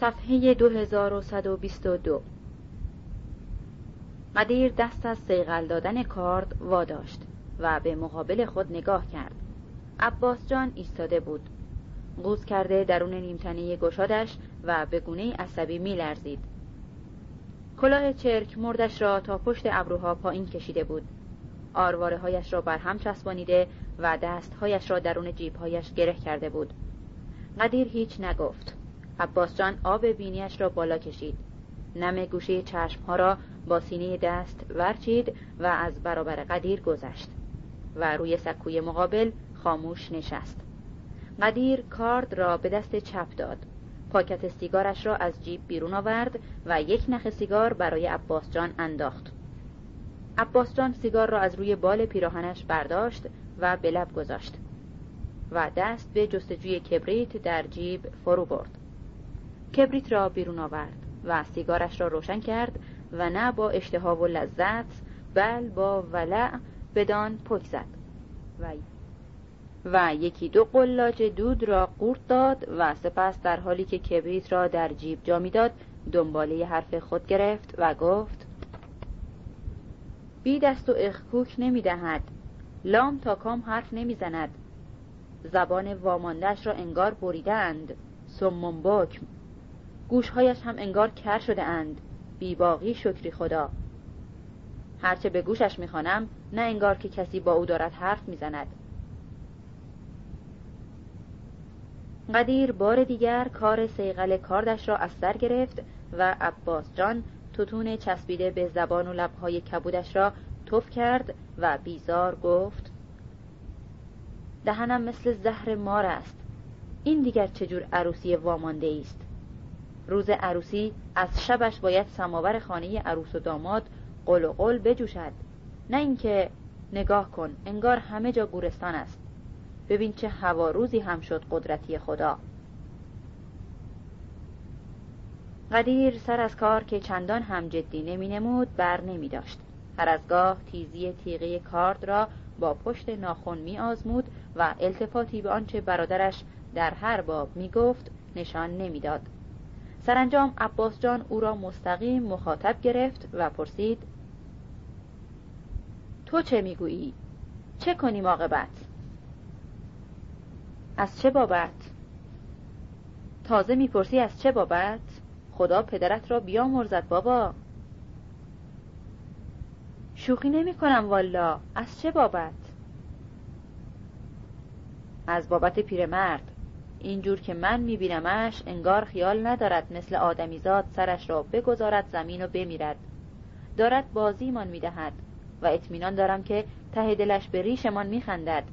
صفحه 2122 قدیر دست از سیغل دادن کارد واداشت و به مقابل خود نگاه کرد. عباس جان ایستاده بود. قوز کرده درون نیمتنه گشادش و به گونه عصبی میلرزید. کلاه چرک مردش را تا پشت ابروها پایین کشیده بود. آرواره هایش را بر هم چسبانیده و دستهایش را درون جیبهایش گره کرده بود. قدیر هیچ نگفت. عباس جان آب بینیش را بالا کشید. نم گوشه چشمها را با سینه دست ورچید و از برابر قدیر گذشت و روی سکوی مقابل خاموش نشست. قدیر کارد را به دست چپ داد. پاکت سیگارش را از جیب بیرون آورد و یک نخ سیگار برای عباس جان انداخت. عباس جان سیگار را از روی بال پیراهنش برداشت و به لب گذاشت و دست به جستجوی کبریت در جیب فرو برد. کبریت را بیرون آورد و سیگارش را روشن کرد و نه با اشتها و لذت بل با ولع بدان پک زد. و و یکی دو قلاج دود را قورت داد و سپس در حالی که کبریت را در جیب جا می‌داد دنباله حرف خود گرفت و گفت بی دست و اخکوک نمی دهد لام تا کام حرف نمی زند زبان واماندهش را انگار بریدند. سمم گوشهایش هم انگار کر شده اند. بیباقی شکری خدا. هرچه به گوشش می‌خوانم نه انگار که کسی با او دارد حرف می‌زند. قدیر بار دیگر کار سیغل کاردش را از سر گرفت و عباس جان توتون چسبیده به زبان و لبهای کبودش را تف کرد و بیزار گفت دهنم مثل زهر مار است. این دیگر چجور عروسی وامانده است؟ روز عروسی از شبش باید سماور خانه عروس و داماد قل و قل بجوشد. نه اینکه نگاه کن انگار همه جا گورستان است. ببین چه هوا روزی هم شد قدرتی خدا. قدیر سر از کار که چندان هم جدی نمی نمود بر نمی داشت. هر از گاه تیزی تیغه کارد را با پشت ناخن می آزمود و التفاتی به آنچه برادرش در هر باب می گفت نشان نمی‌داد. سرانجام عباس جان او را مستقیم مخاطب گرفت و پرسید تو چه می‌گویی؟ چه کنیم عاقبت؟ از چه بابت؟ تازه می‌پرسی از چه بابت؟ خدا پدرت را بیامرزد بابا شوخی نمی کنم والا از چه بابت؟ از بابت پیرمرد اینجور که من میبینمش انگار خیال ندارد مثل آدمیزاد سرش را بگذارد زمین و بمیرد. دارد بازیمان می‌دهد و اطمینان دارم که ته دلش به ریشمان میخندد.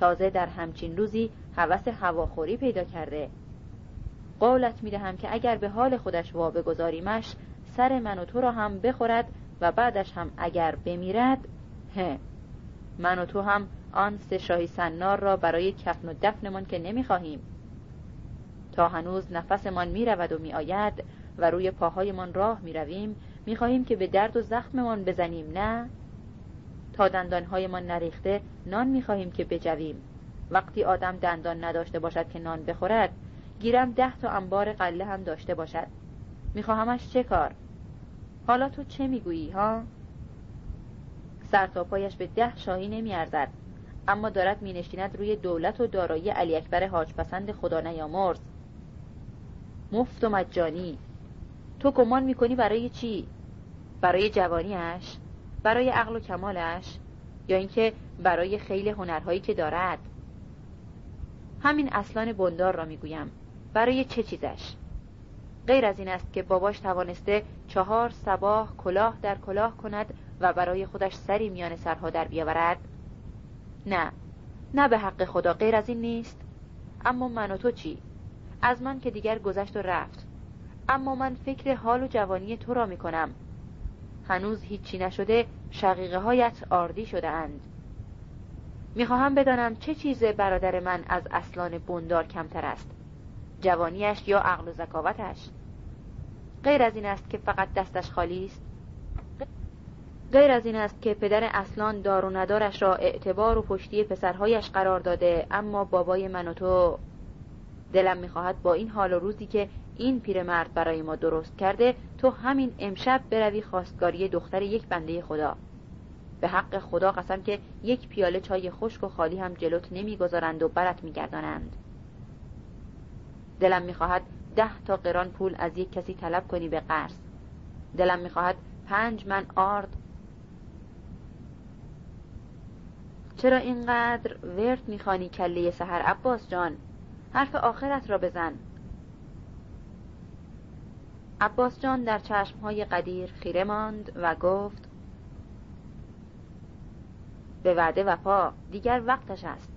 تازه در همچین روزی هوس هواخوری پیدا کرده. قولت می‌دهم که اگر به حال خودش وا بگذاریمش سر من و تو را هم بخورد و بعدش هم اگر بمیرد هه من و تو هم آن سه شاهی سنار را برای کفن و دفنمان که نمی‌خواهیم. تا هنوز نفسمان می‌رود و میآید و روی پاهایمان راه می‌رویم می‌خواهیم که به درد و زخممان بزنیم نه؟ تا دندانهایمان نریخته نان می‌خواهیم که بجویم. وقتی آدم دندان نداشته باشد که نان بخورد گیرم ده تا انبار قله هم داشته باشد. میخواهمش چه کار؟ حالا تو چه می‌گویی ها؟ سر تا به ده شاهی نمیارزد. اما دارد مینشیند روی دولت و دارایی علی اکبر حاج پسند خدا نیامرز مفت و مجانی تو گمان می‌کنی برای چی؟ برای جوانیش؟ برای عقل و کمالش؟ یا اینکه برای خیل هنرهایی که دارد؟ همین اصلان بندار را می‌گویم برای چه چیزش؟ غیر از این است که باباش توانسته چهار سباه کلاه در کلاه کند و برای خودش سری میان سرها در بیاورد؟ نه. نه به حق خدا غیر از این نیست. اما من و تو چی؟ از من که دیگر گذشت و رفت. اما من فکر حال و جوانی تو را می کنم هنوز هیچی نشده شقیقه هایت آردی شده اند می‌خواهم بدانم چه چیز برادر من از اصلان بندار کمتر است؟ جوانیش یا عقل و ذکاوتش؟ غیر از این است که فقط دستش خالی است. غیر از این است که پدر اصلان دار و ندارش را اعتبار و پشتی پسرهایش قرار داده اما بابای من و تو دلم می‌خواهد با این حال و روزی که این پیرمرد برای ما درست کرده تو همین امشب بروی خواستگاری دختر یک بنده خدا. به حق خدا قسم که یک پیاله چای خشک و خالی هم جلوت نمی‌گذارند و برت میگردانند. دلم می‌خواهد ده تا قران پول از یک کسی طلب کنی به قرض. دلم می‌خواهد پنج من آرد چرا اینقدر ورد می‌خوانی کله سهر عباس جان حرف آخرت را بزن. عباس جان در چشمهای قدیر خیره ماند و گفت به وعده وفا دیگر وقتش است.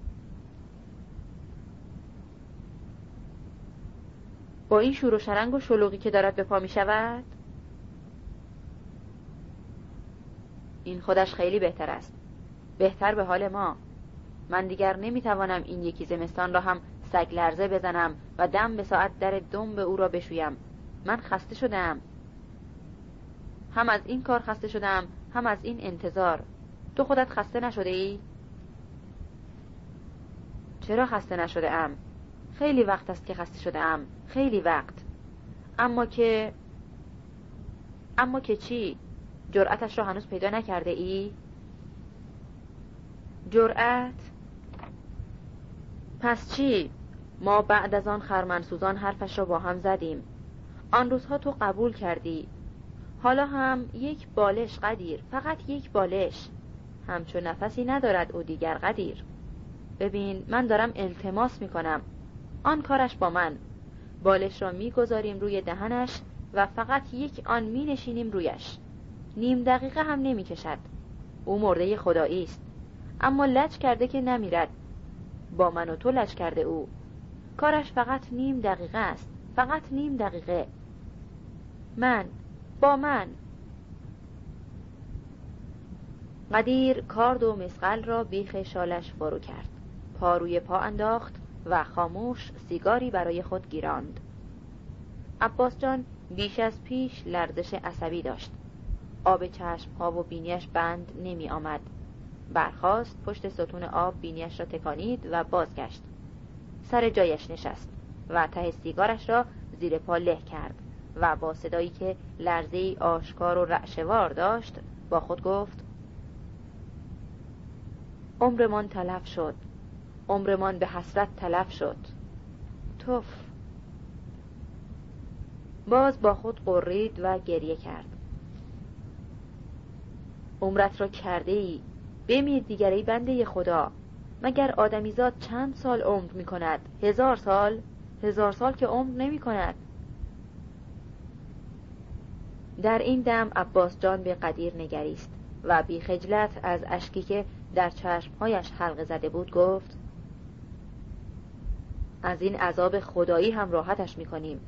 با این شور و شرنگ و شلوغی که دارد به پا می شود این خودش خیلی بهتر است. بهتر به حال ما من دیگر نمی‌توانم این یکی زمستان را هم سگ لرزه بزنم و دم به ساعت در دم به او را بشویم من خسته شدم هم از این کار خسته شدم هم از این انتظار تو خودت خسته نشده ای؟ چرا خسته نشده ام؟ خیلی وقت است که خسته شده ام خیلی وقت اما که اما که چی؟ جرأتش را هنوز پیدا نکرده ای؟ جرأت؟ پس چی؟ ما بعد از آن خرمنسوزان حرفش را با هم زدیم. آن روزها تو قبول کردی. حالا هم یک بالش قدیر فقط یک بالش. همچون نفسی ندارد او دیگر قدیر. ببین من دارم التماس می‌کنم. آن کارش با من. بالش را می‌گذاریم روی دهنش و فقط یک آن می نشینیم رویش. نیم دقیقه هم نمی کشد او مرده خدایی است. اما لج کرده که نمیرد. با من و تو لج کرده او. کارش فقط نیم دقیقه است. فقط نیم دقیقه. من. با من. قدیر کارد و مسقل را بیخ شالش فرو کرد. پا روی پا انداخت و خاموش سیگاری برای خود گیراند. عباس جان بیش از پیش لرزش عصبی داشت. آب چشم ها و بینیش بند نمی آمد برخاست پشت ستون آب بینیش را تکانید و بازگشت. سر جایش نشست و ته سیگارش را زیر پا له کرد و با صدایی که لرزه آشکار و رعشوار داشت با خود گفت عمرمان تلف شد. عمرمان به حسرت تلف شد. توف. باز با خود قرید و گریه کرد. عمرت را کرده ای بمیر دیگری بنده خدا. مگر آدمیزاد چند سال عمر می کند؟ هزار سال؟ هزار سال که عمر نمی کند. در این دم عباس جان به قدیر نگریست و بی خجلت از اشکی که در چشمهایش حلقه زده بود گفت از این عذاب خدایی هم راحتش می‌کنیم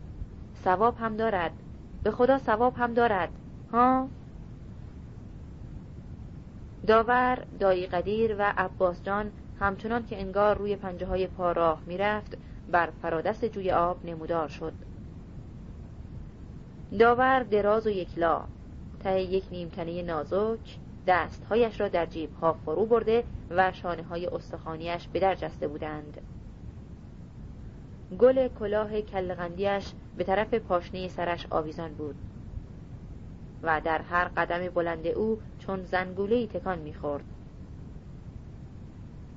ثواب هم دارد. به خدا ثواب هم دارد. ها؟ داور دایی قدیر و عباس جان همچنان که انگار روی پنجه های پا راه می‌رفت بر فرادست جوی آب نمودار شد. داور دراز و یکلا ته یک نیمتنه نازک دستهایش را در جیب ها فرو برده و شانه های استخانیش به در جسته بودند. گل کلاه کلغندیش به طرف پاشنه سرش آویزان بود و در هر قدم بلند او چون زنگوله تکان می‌خورد.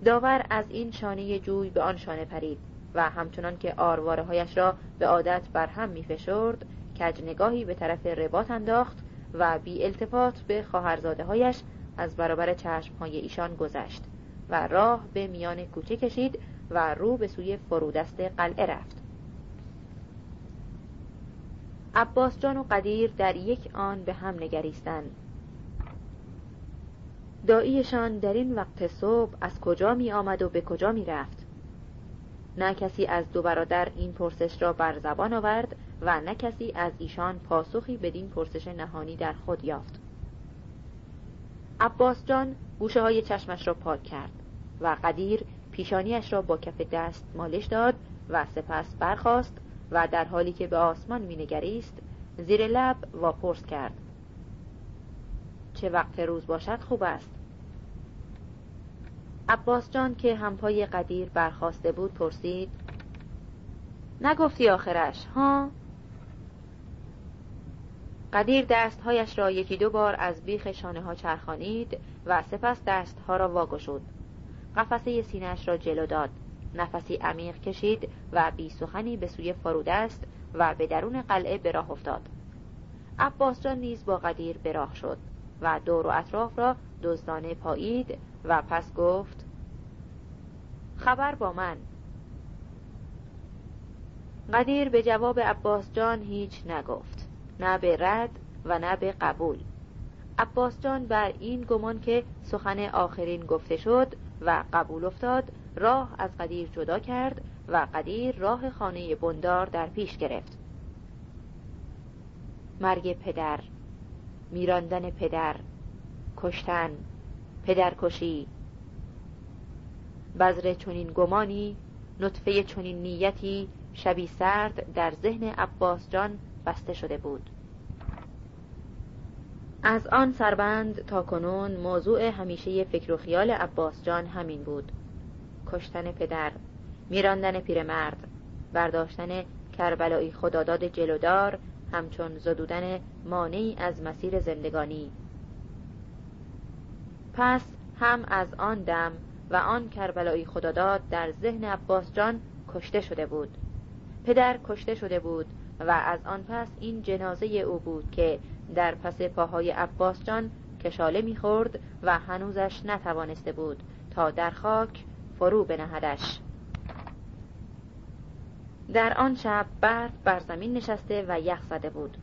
داور از این شانه جوی به آن شانه پرید و همچنان که آرواره هایش را به عادت بر هم میفشرد کج نگاهی به طرف رباط انداخت و بی التفات به خواهرزاده هایش از برابر چشم های ایشان گذشت و راه به میان کوچه کشید و رو به سوی فرودست قلعه رفت. عباس جان و قدیر در یک آن به هم نگریستند. داییشان در این وقت صبح از کجا می آمد و به کجا می رفت؟ نه کسی از دو برادر این پرسش را بر زبان آورد و نه کسی از ایشان پاسخی بدین پرسش نهانی در خود یافت. عباس جان گوشه های چشمش را پاک کرد و قدیر پیشانیش را با کف دست مالش داد و سپس برخاست و در حالی که به آسمان مینگریست زیر لب واپرس کرد. چه وقت روز باشد خوب است. عباس جان که همپای قدیر برخواسته بود پرسید نگفتی آخرش ها؟ قدیر دستهایش را یکی دو بار از بیخ شانه ها چرخانید و سپس دستها را واگشود. قفسه سینهاش را جلو داد. نفسی عمیق کشید و بی سخنی به سوی فرودست و به درون قلعه به راه افتاد. عباس جان نیز با قدیر به راه شد. و دور و اطراف را دزدانه پایید و پس گفت خبر با من. قدیر به جواب عباس جان هیچ نگفت نه به رد و نه به قبول. عباس جان بر این گمان که سخن آخرین گفته شد و قبول افتاد راه از قدیر جدا کرد و قدیر راه خانه بندار در پیش گرفت. مرگ پدر. میراندن پدر کشتن پدرکشی. بذر چنین گمانی نطفه چنین نیتی شبی سرد در ذهن عباس جان بسته شده بود. از آن سربند تا کنون موضوع همیشه فکر و خیال عباس جان همین بود. کشتن پدر میراندن پیرمرد برداشتن کربلایی خداداد جلودار همچون زدودن مانعی از مسیر زندگانی. پس هم از آن دم و آن کربلایی خداداد در ذهن عباس جان کشته شده بود. پدر کشته شده بود و از آن پس این جنازه او بود که در پس پاهای عباس جان کشاله می‌خورد و هنوزش نتوانسته بود تا در خاک فرو بنهدش. در آن شب برف بر زمین نشسته و یخ زده بود.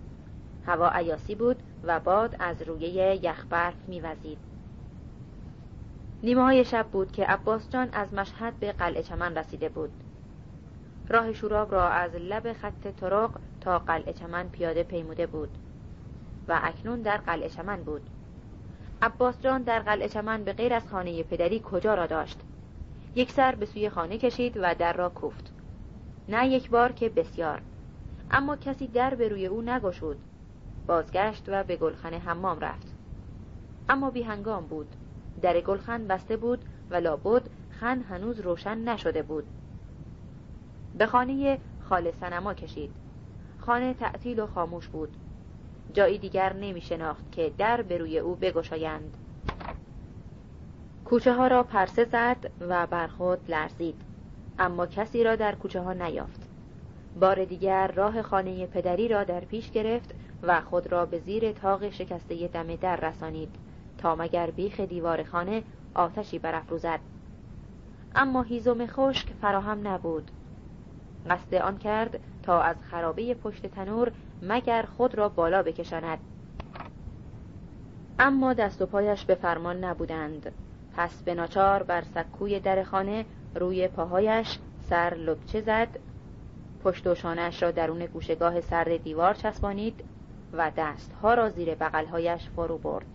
هوا عیاسی بود و باد از روی یخ برف میوزید. نیمه شب بود که عباس جان از مشهد به قلعه چمن رسیده بود. راه شوراب را از لب خط طرق تا قلعه چمن پیاده پیموده بود و اکنون در قلعه چمن بود. عباس جان در قلعه چمن به غیر از خانه پدری کجا را داشت؟ یک سر به سوی خانه کشید و در را کوفت. نه یک بار که بسیار. اما کسی در به روی او نگشود. بازگشت و به گلخانه حمام رفت. اما بی هنگام بود. در گلخن بسته بود و لابد خن هنوز روشن نشده بود. به خانه خال سنما کشید. خانه تعطیل و خاموش بود. جایی دیگر نمی شناخت که در به روی او بگشایند. کوچه ها را پرسه زد و بر خود لرزید. اما کسی را در کوچه ها نیافت. بار دیگر راه خانه پدری را در پیش گرفت و خود را به زیر تاق شکسته دم در رسانید تا مگر بیخ دیوار خانه آتشی برافروزد. اما هیزم خشک فراهم نبود. قصد آن کرد تا از خرابه پشت تنور مگر خود را بالا بکشاند. اما دست و پایش به فرمان نبودند. پس به ناچار بر سکوی در خانه روی پاهایش سر لبچه زد. پشت و شانش را درون گوشگاه سرد دیوار چسبانید و دستها را زیر بغلهایش فرو برد.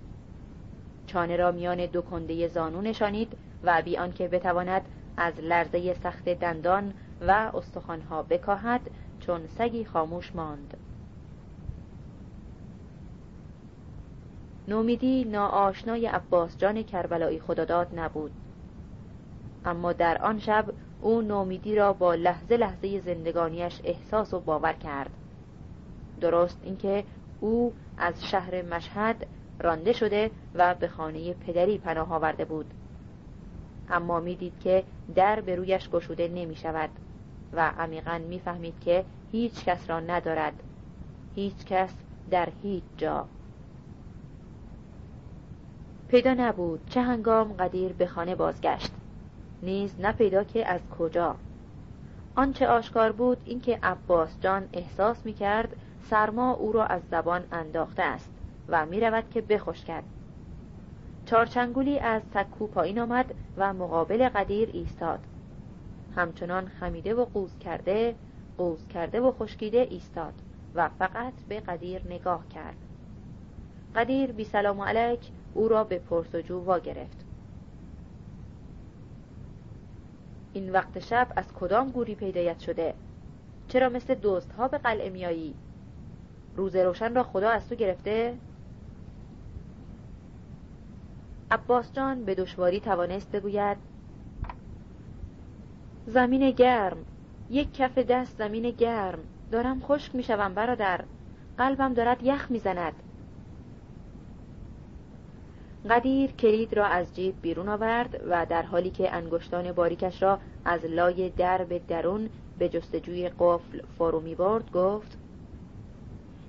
چانه را میان دو کنده زانو نشانید و بی آنکه بتواند از لرزه سخت دندان و استخوانها بکاهد چون سگی خاموش ماند. نومیدی ناآشنای عباس جان کربلایی خداداد نبود. اما در آن شب او نومیدی را با لحظه لحظه زندگانیش احساس و باور کرد. درست اینکه او از شهر مشهد رانده شده و به خانه پدری پناه آورده بود. اما می‌دید که در به رویش گشوده نمی شود و عمیقا می‌فهمید که هیچ کس را ندارد. هیچ کس در هیچ جا. پیدا نبود. چه هنگام قدیر به خانه بازگشت. نیز نه که از کجا. آنچه آشکار بود اینکه عباس جان احساس می کرد سرما او را از زبان انداخته است و می رود که بخشکد. چارچنگولی از سکو پایین آمد و مقابل قدیر ایستاد. همچنان خمیده و قوز کرده قوز کرده و خشکیده ایستاد و فقط به قدیر نگاه کرد. قدیر بی سلام علیک او را به پرسجو وا گرفت این وقت شب از کدام گوری پیدایت شده؟ چرا مثل دوست ها به قلعه میایی؟ روز روشن را خدا از تو گرفته؟ عباس جان به دشواری توانست بگوید زمین گرم یک کف دست زمین گرم دارم خشک می‌شوم برادر قلبم دارد یخ می‌زند. قدیر کلید را از جیب بیرون آورد و در حالی که انگشتان باریکش را از لای درب درون به جستجوی قفل فرو می برد گفت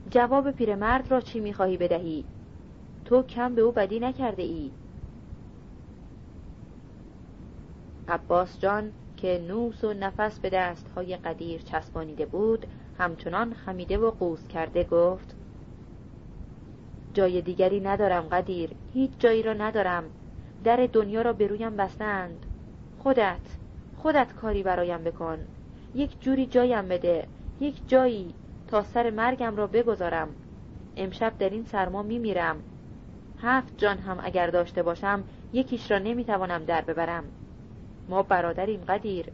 جواب پیرمرد را چی می‌خواهی بدهی؟ تو کم به او بدی نکرده ای. عباس جان که نوس و نفس به دستهای قدیر چسبانیده بود همچنان خمیده و قوز کرده گفت جای دیگری ندارم قدیر. هیچ جایی را ندارم. در دنیا را به رویم بستند. خودت خودت کاری برایم بکن. یک جوری جایم بده. یک جایی تا سر مرگم را بگذارم. امشب در این سرما میمیرم. هفت جان هم اگر داشته باشم یکیش را نمی‌توانم در ببرم. ما برادریم قدیر.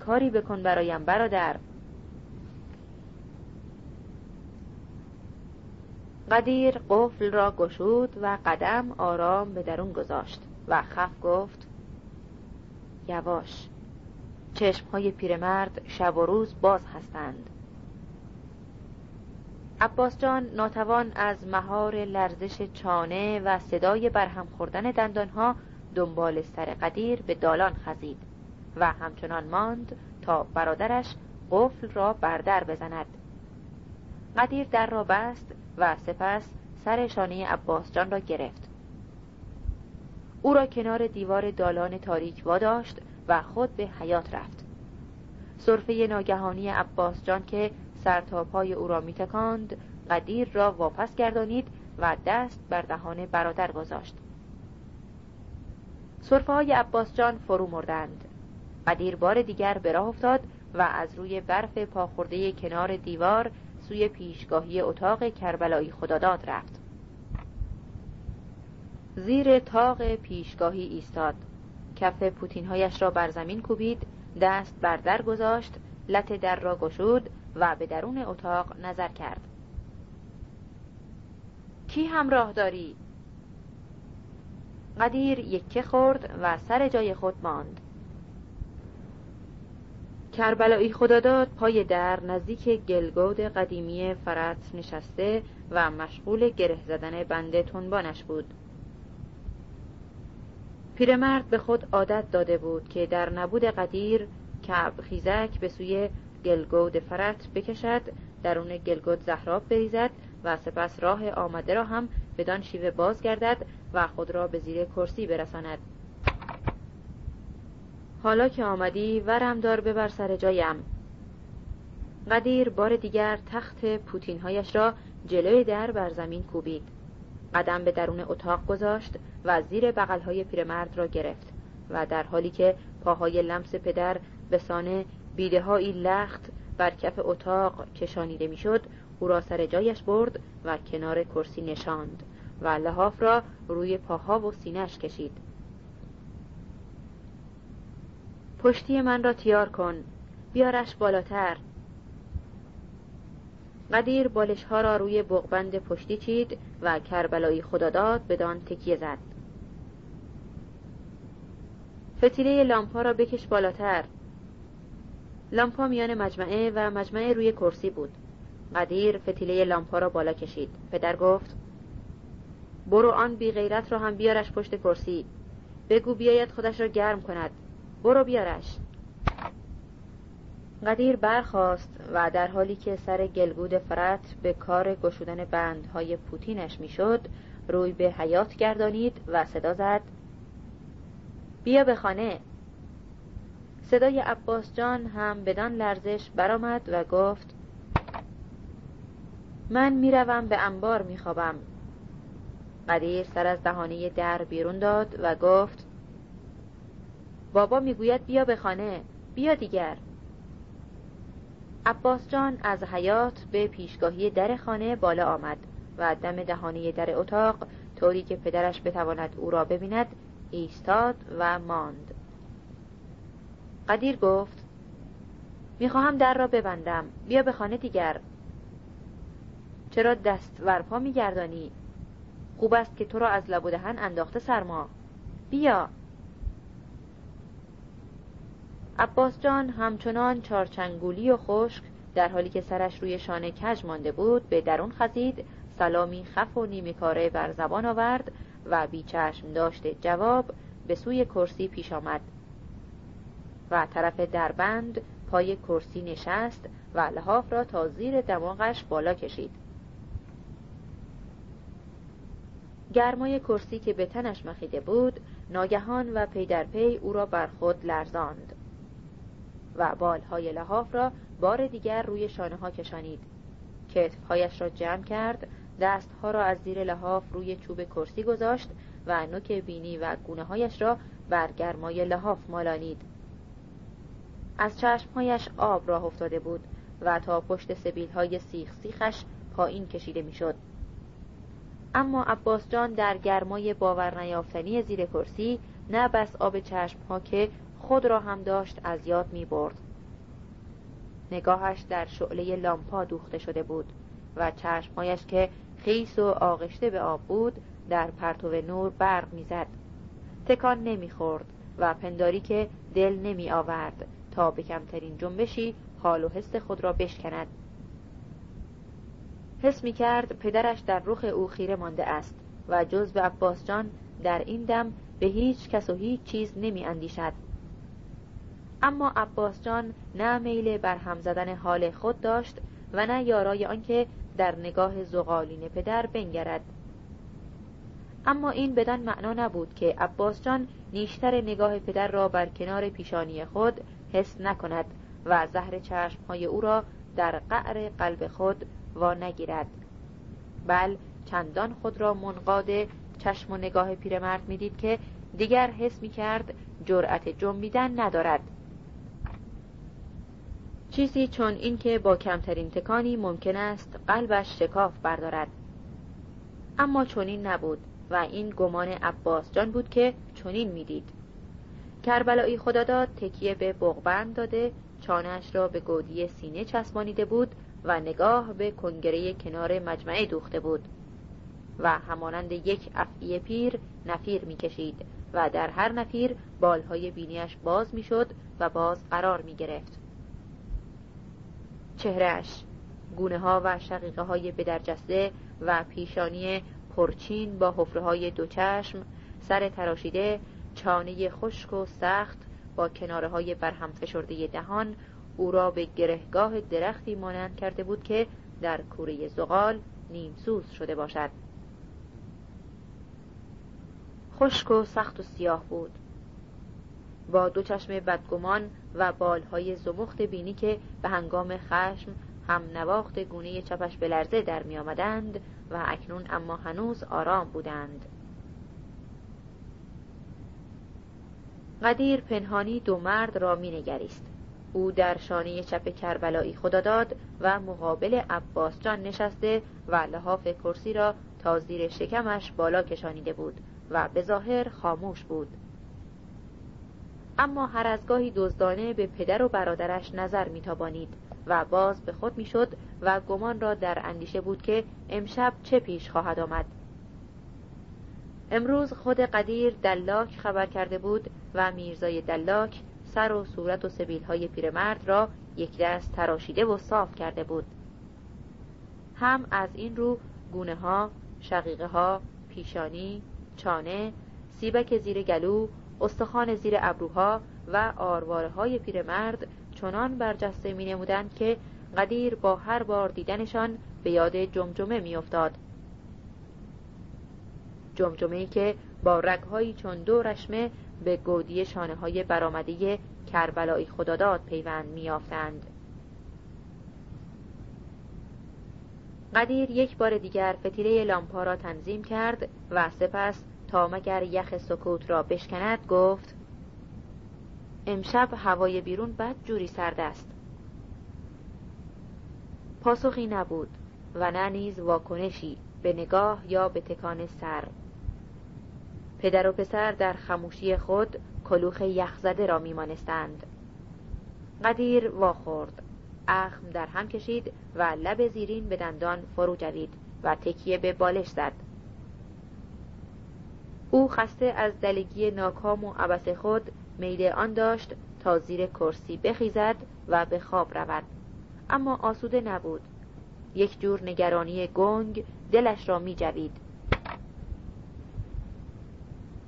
کاری بکن برایم برادر. قدیر قفل را گشود و قدم آرام به درون گذاشت و خف گفت یواش چشمهای پیرمرد شب و روز باز هستند. عباس جان ناتوان از مهار لرزش چانه و صدای برهم خوردن دندانها دنبال سر قدیر به دالان خزید و همچنان ماند تا برادرش قفل را بردر بزند. قدیر در را بست و سپس سر شانه عباس جان را گرفت. او را کنار دیوار دالان تاریک واداشت و خود به حیات رفت. صرفه ناگهانی عباس جان که سرتاپای او را میتکاند قدیر را واپس گردانید و دست بر دهان برادر گذاشت. صرفه های عباس جان فرو مردند. قدیر بار دیگر به راه افتاد و از روی برف پاخورده کنار دیوار سوی پیشگاهی اتاق کربلایی خداداد رفت. زیر تاق پیشگاهی ایستاد. کف پوتینهایش را بر زمین کوبید دست بر در گذاشت لط در را گشود و به درون اتاق نظر کرد. کی همراه داری؟ قدیر یکه خورد و سر جای خود ماند. کربلایی خداداد پای در نزدیک گلگود قدیمی فرات نشسته و مشغول گره زدن بند تنبانش بود. پیرمرد به خود عادت داده بود که در نبود قدیر کعب خیزک به سوی گلگود فرت بکشد درون گلگود زهراب بریزد و سپس راه آمده را هم بدان شیوه باز گردد و خود را به زیر کرسی برساند. حالا که آمدی ورم دار ببر سر جایم. قدیر بار دیگر تخت پوتینهایش را جلوی در بر زمین کوبید. قدم به درون اتاق گذاشت و زیر بغلهای پیرمرد را گرفت و در حالی که پاهای لمس پدر به سانه بیدههایی لخت بر کف اتاق کشانیده می‌شد او را سر جایش برد و کنار کرسی نشاند و لحاف را روی پاها و سینش کشید. پشتی من را تیار کن. بیارش بالاتر. قدیر بالش ها را روی بغبند پشتی چید و کربلایی خداداد بدان تکیه زد. فتیله لامپا را بکش بالاتر. لامپا میان مجمعه و مجمعه روی کرسی بود. قدیر فتیله لامپا را بالا کشید. پدر گفت برو آن بی غیرت را هم بیارش پشت کرسی. بگو بیاید خودش را گرم کند. برو بیارش. قدیر برخاست و در حالی که سر گلگود فرت به کار گشودن بندهای پوتینش می‌شد روی به حیات گردانید و صدا زد. بیا به خانه. صدای عباس جان هم بدان لرزش برآمد و گفت من می‌روم به انبار میخوابم. قدیر سر از دهانه در بیرون داد و گفت بابا می‌گوید بیا به خانه بیا دیگر. عباس جان از حیات به پیشگاهی در خانه بالا آمد و دم دهانه در اتاق طوری که پدرش بتواند او را ببیند ایستاد و ماند. قدیر گفت می‌خواهم در را ببندم بیا به خانه دیگر. چرا دست ورپا میگردانی؟ خوب است که تو را از لب و انداخته سرما. بیا. عباس جان همچنان چارچنگولی و خشک در حالی که سرش روی شانه کج مانده بود به درون خزید سلامی خف و نیمه کاره بر زبان آورد و بیچشم داشته جواب به سوی کرسی پیش آمد. و طرف دربند پای کرسی نشست و لحاف را تا زیر دماغش بالا کشید. گرمای کرسی که به تنش مخیده بود ناگهان و پی در پی او را بر خود لرزاند. و بالهای لحاف را بار دیگر روی شانه ها کشانید کتفهایش را جمع کرد دستها را از زیر لحاف روی چوب کرسی گذاشت و نوک بینی و گونه هایش را بر گرمای لحاف مالانید از چشمهایش آب راه افتاده بود و تا پشت سبیل های سیخ سیخش پایین کشیده می‌شد. اما عباس جان در گرمای باور نیافتنی زیر کرسی نه بس آب چشمها که خود را هم داشت از یاد می برد. نگاهش در شعله لامپا دوخته شده بود و چشمهایش که خیس و آغشته به آب بود در پرتو نور برق می‌زد. تکان نمی‌خورد و پنداری که دل نمی آورد تا به کمترین جنبشی حال و حس خود را بشکند. حس می کرد پدرش در رخ او خیره مانده است و جز به عباس جان در این دم به هیچ کس و هیچ چیز نمی اندیشد اما عباس جان نه میل بر هم زدن حال خود داشت و نه یارای آنکه در نگاه زغالین پدر بنگرد. اما این بدان معنا نبود که عباس جان نیشتر نگاه پدر را بر کنار پیشانی خود حس نکند و زهر چشمهای او را در قعر قلب خود وا نگیرد. بل چندان خود را منقاد چشم و نگاه پیرمرد می‌دید که دیگر حس می کرد جرأت جنبیدن ندارد. چیزی چون اینکه با کمترین تکانی ممکن است قلبش شکاف بردارد. اما چنین نبود و این گمان عباس جان بود که چنین می‌دید. کربلایی خداداد تکیه به بغبند داده چانش را به گودی سینه چسبانیده بود و نگاه به کنگره کنار مجمعه دوخته بود. و همانند یک افعی پیر نفیر می‌کشید و در هر نفیر بالهای بینیش باز می‌شد و باز قرار می گرفت چهرش گونه ها و شقیقه های بدرجسته و پیشانی پرچین با حفره های دو چشم سر تراشیده چانه خشک و سخت با کناره های برهم فشرده دهان او را به گرهگاه درختی مانند کرده بود که در کوره زغال نیمسوز شده باشد. خشک و سخت و سیاه بود. با دو چشم بدگمان و بالهای زمخت بینی که به هنگام خشم هم نواخت گونه چپش به لرزه در می آمدند و اکنون اما هنوز آرام بودند قدیر پنهانی دو مرد را می نگریست. او در شانه چپ کربلایی خدا داد و مقابل عباس جان نشسته و لحاف کرسی را تا زیر شکمش بالا کشانیده بود و به ظاهر خاموش بود اما هر از گاهی دزدانه به پدر و برادرش نظر میتابانید و باز به خود می‌شد و گمان را در اندیشه بود که امشب چه پیش خواهد آمد. امروز خود قدیر دلاک خبر کرده بود و میرزای دلاک سر و صورت و سبیل های پیرمرد را یک دست تراشیده و صاف کرده بود. هم از این رو گونه ها، شقیقه ها، پیشانی، چانه، سیبک زیر گلو استخوان زیر ابروها و آرواره های پیرمرد چنان برجسته می نمودند که قدیر با هر بار دیدنشان به یاد جمجمه می افتاد. جمجمه که با رگهایی چون دو رشمه به گودی شانه های برامده کربلایی خداداد پیوند می آفتند. قدیر یک بار دیگر فتیله لامپا را تنظیم کرد و سپس تا مگر یخ سکوت را بشکند گفت امشب هوای بیرون بد جوری سرد است. پاسخی نبود و نه نیز واکنشی به نگاه یا به تکان سر. پدر و پسر در خموشی خود کلوخ یخزده را میمانستند. قدیر واخورد. اخم در هم کشید و لب زیرین به دندان فرو جوید و تکیه به بالش زد. او خسته از دلگی ناکام و عبس خود میل آن داشت تا زیر کرسی بخیزد و به خواب رود اما آسوده نبود یک جور نگرانی گنگ دلش را می جوید.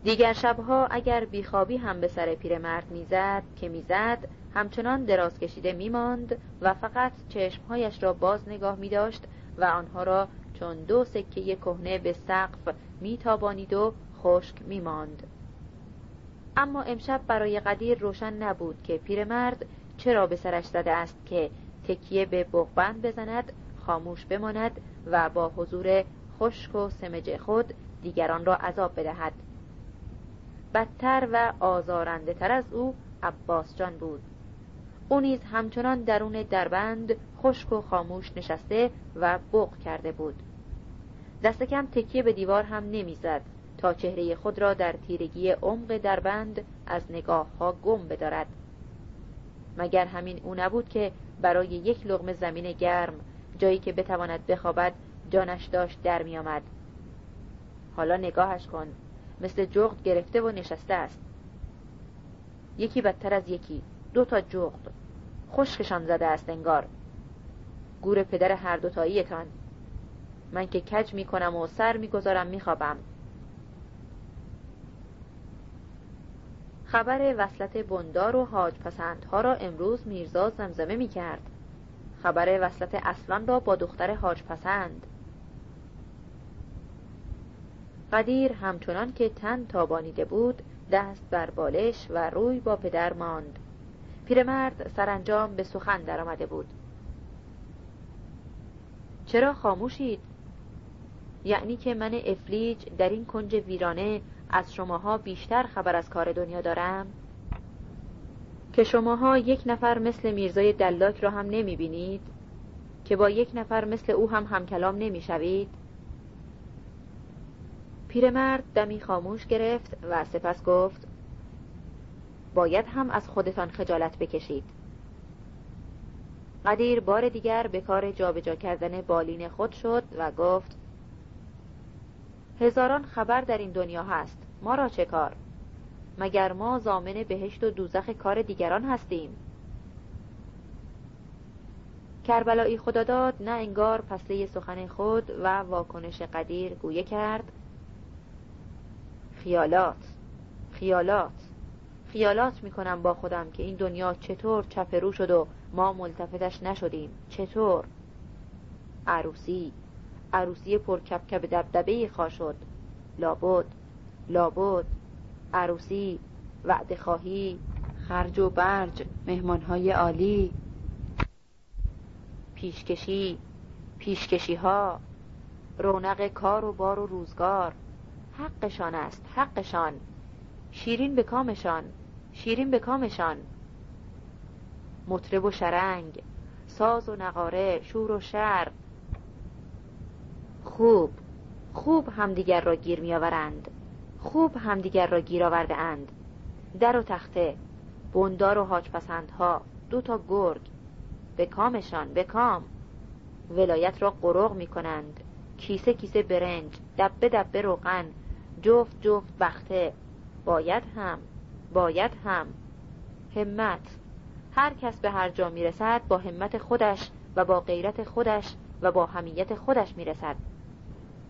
دیگر شبها اگر بیخوابی هم به سر پیرمرد می‌زد که می‌زد همچنان دراز کشیده میماند و فقط چشمهایش را باز نگاه می داشت و آنها را چون دو سکه کهنه به سقف میتابانید و خشک میماند. اما امشب برای قدیر روشن نبود که پیرمرد چرا به سرش زده است که تکیه به بغبند بزند خاموش بماند و با حضور خشک و سمج خود دیگران را عذاب بدهد. بدتر و آزارنده تر از او عباس جان بود. او نیز همچنان درون دربند خشک و خاموش نشسته و بغ کرده بود. دست کم تکیه به دیوار هم نمی‌زد. تا چهره خود را در تیرگی عمق دربند از نگاه ها گم بدارد. مگر همین او نبود که برای یک لغم زمین گرم جایی که بتواند بخوابد جانش داشت در می آمد. حالا نگاهش کن. مثل جغد گرفته و نشسته است. یکی بدتر از یکی. دو تا جغد. خشکشان زده است انگار. گور پدر هر دوتاییتان. من که کج می کنم و سر می گذارم می خوابم خبر وصلت بندار و حاج پسندها را امروز میرزا زمزمه می کرد خبر وصلت اصلان را با دختر حاج پسند. قدیر همچنان که تن تابانیده بود دست بر بالش و روی با پدر ماند. پیرمرد سرانجام به سخن درآمده بود. چرا خاموشید؟ یعنی که من افلیج در این کنج ویرانه از شماها بیشتر خبر از کار دنیا دارم؟ که شماها یک نفر مثل میرزای دلاک را هم نمی بینید که با یک نفر مثل او هم همکلام نمی شوید پیرمرد دمی خاموش گرفت و سپس گفت باید هم از خودتان خجالت بکشید. قدیر بار دیگر به کار جابجا کردن بالین خود شد و گفت هزاران خبر در این دنیا هست. ما را چه کار؟ مگر ما زامن بهشت و دوزخ کار دیگران هستیم؟ کربلایی خداداد نه انگار پسله سخن خود و واکنش قدیر گویه کرد. خیالات خیالات خیالات می‌کنم با خودم که این دنیا چطور چپرو شد و ما ملتفتش نشدیم. چطور؟ عروسی. عروسی پرکبکب دبدبه خوا شد. لابد لابد. عروسی وعده خواهی. خرج و برج مهمانهای عالی. پیشکشی پیشکشی ها رونق کار و بار و روزگار. حقشان است حقشان. شیرین به کامشان شیرین به کامشان. مطرب و شرنگ. ساز و نقاره شور و شر. خوب خوب همدیگر را گیر میآورند. خوب همدیگر را گیر آورده اند. در و تخته بندار و حاج پسندها دو تا گرگ. به کامشان به کام. ولایت را قرق می کنند کیسه کیسه برنج دبه دبه روغن جفت جفت بخته. باید هم باید هم. همت. هر کس به هر جا می‌رسد با همت خودش و با غیرت خودش و با همیت خودش می‌رسد.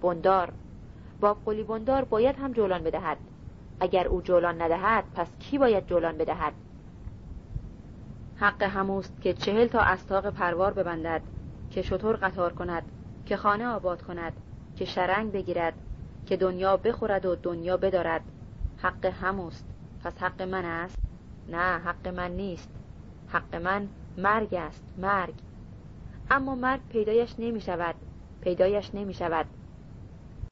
بندار. با قلی بندار باید هم جولان بدهد. اگر او جولان ندهد پس کی باید جولان بدهد؟ حق هموست که چهل تا استاق پروار ببندد که شطور قطار کند که خانه آباد کند که شرنگ بگیرد که دنیا بخورد و دنیا بدارد. حق هموست. پس حق من است؟ نه حق من نیست. حق من مرگ است مرگ. اما مرگ پیدایش نمی شود پیدایش نمی شود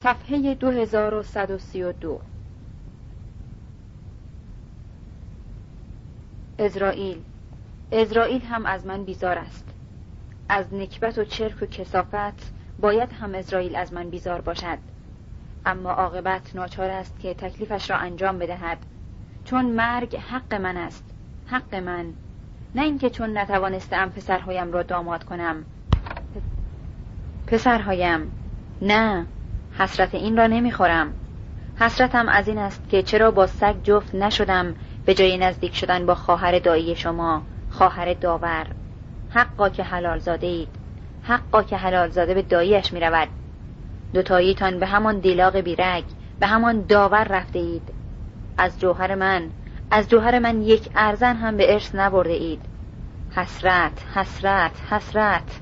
صفحه 2132 ازرائیل ازرائیل هم از من بیزار است. از نکبت و چرک و کسافت باید هم ازرائیل از من بیزار باشد. اما عاقبت ناچار است که تکلیفش را انجام بدهد. چون مرگ حق من است. حق من. نه اینکه چون نتوانستم پسرهایم را داماد کنم. پسرهایم. نه. حسرت این را نمی‌خورم. حسرتم از این است که چرا با سگ جفت نشدم به جای نزدیک شدن با خواهر دایی شما خواهر داور. حقا که حلال زاده اید. حقا که حلال زاده به داییش می رود دوتاییتان به همان دیلاغ بیرگ به همان داور رفته اید. از جوهر من از جوهر من یک ارزن هم به ارث نبرده اید. حسرت حسرت حسرت.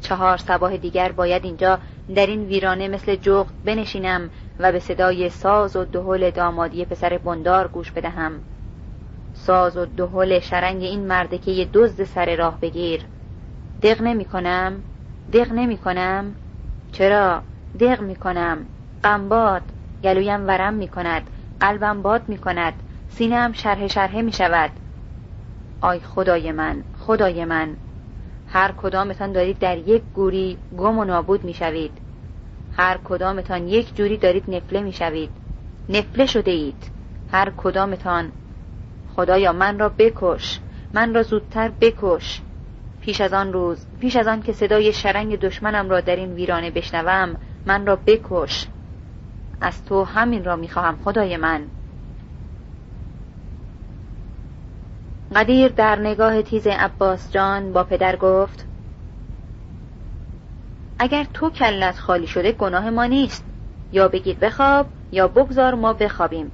چهار سباه دیگر باید اینجا در این ویرانه مثل جغد بنشینم و به صدای ساز و دهل دامادی پسر بندار گوش بدهم. ساز و دهل شرنگ این مردکه دزد سر راه بگیر. دق نمی کنم دق نمی کنم. چرا؟ دق می کنم. غمباد گلویم ورم می کند. قلبم باد می کند. سینم شرح شرحه می شود. آی خدای من خدای من. هر کدامتان دارید در یک گوری گم و نابود می شوید هر کدامتان یک جوری دارید نفله می شوید نفله شده اید. هر کدامتان. خدایا من را بکش. من را زودتر بکش. پیش از آن روز پیش از آن که صدای شرنگ دشمنم را در این ویرانه بشنوم من را بکش. از تو همین را می‌خواهم خدای من. قدیر در نگاه تیز عباس جان با پدر گفت اگر تو کلت خالی شده گناه ما نیست. یا بگید بخواب یا بگذار ما بخوابیم.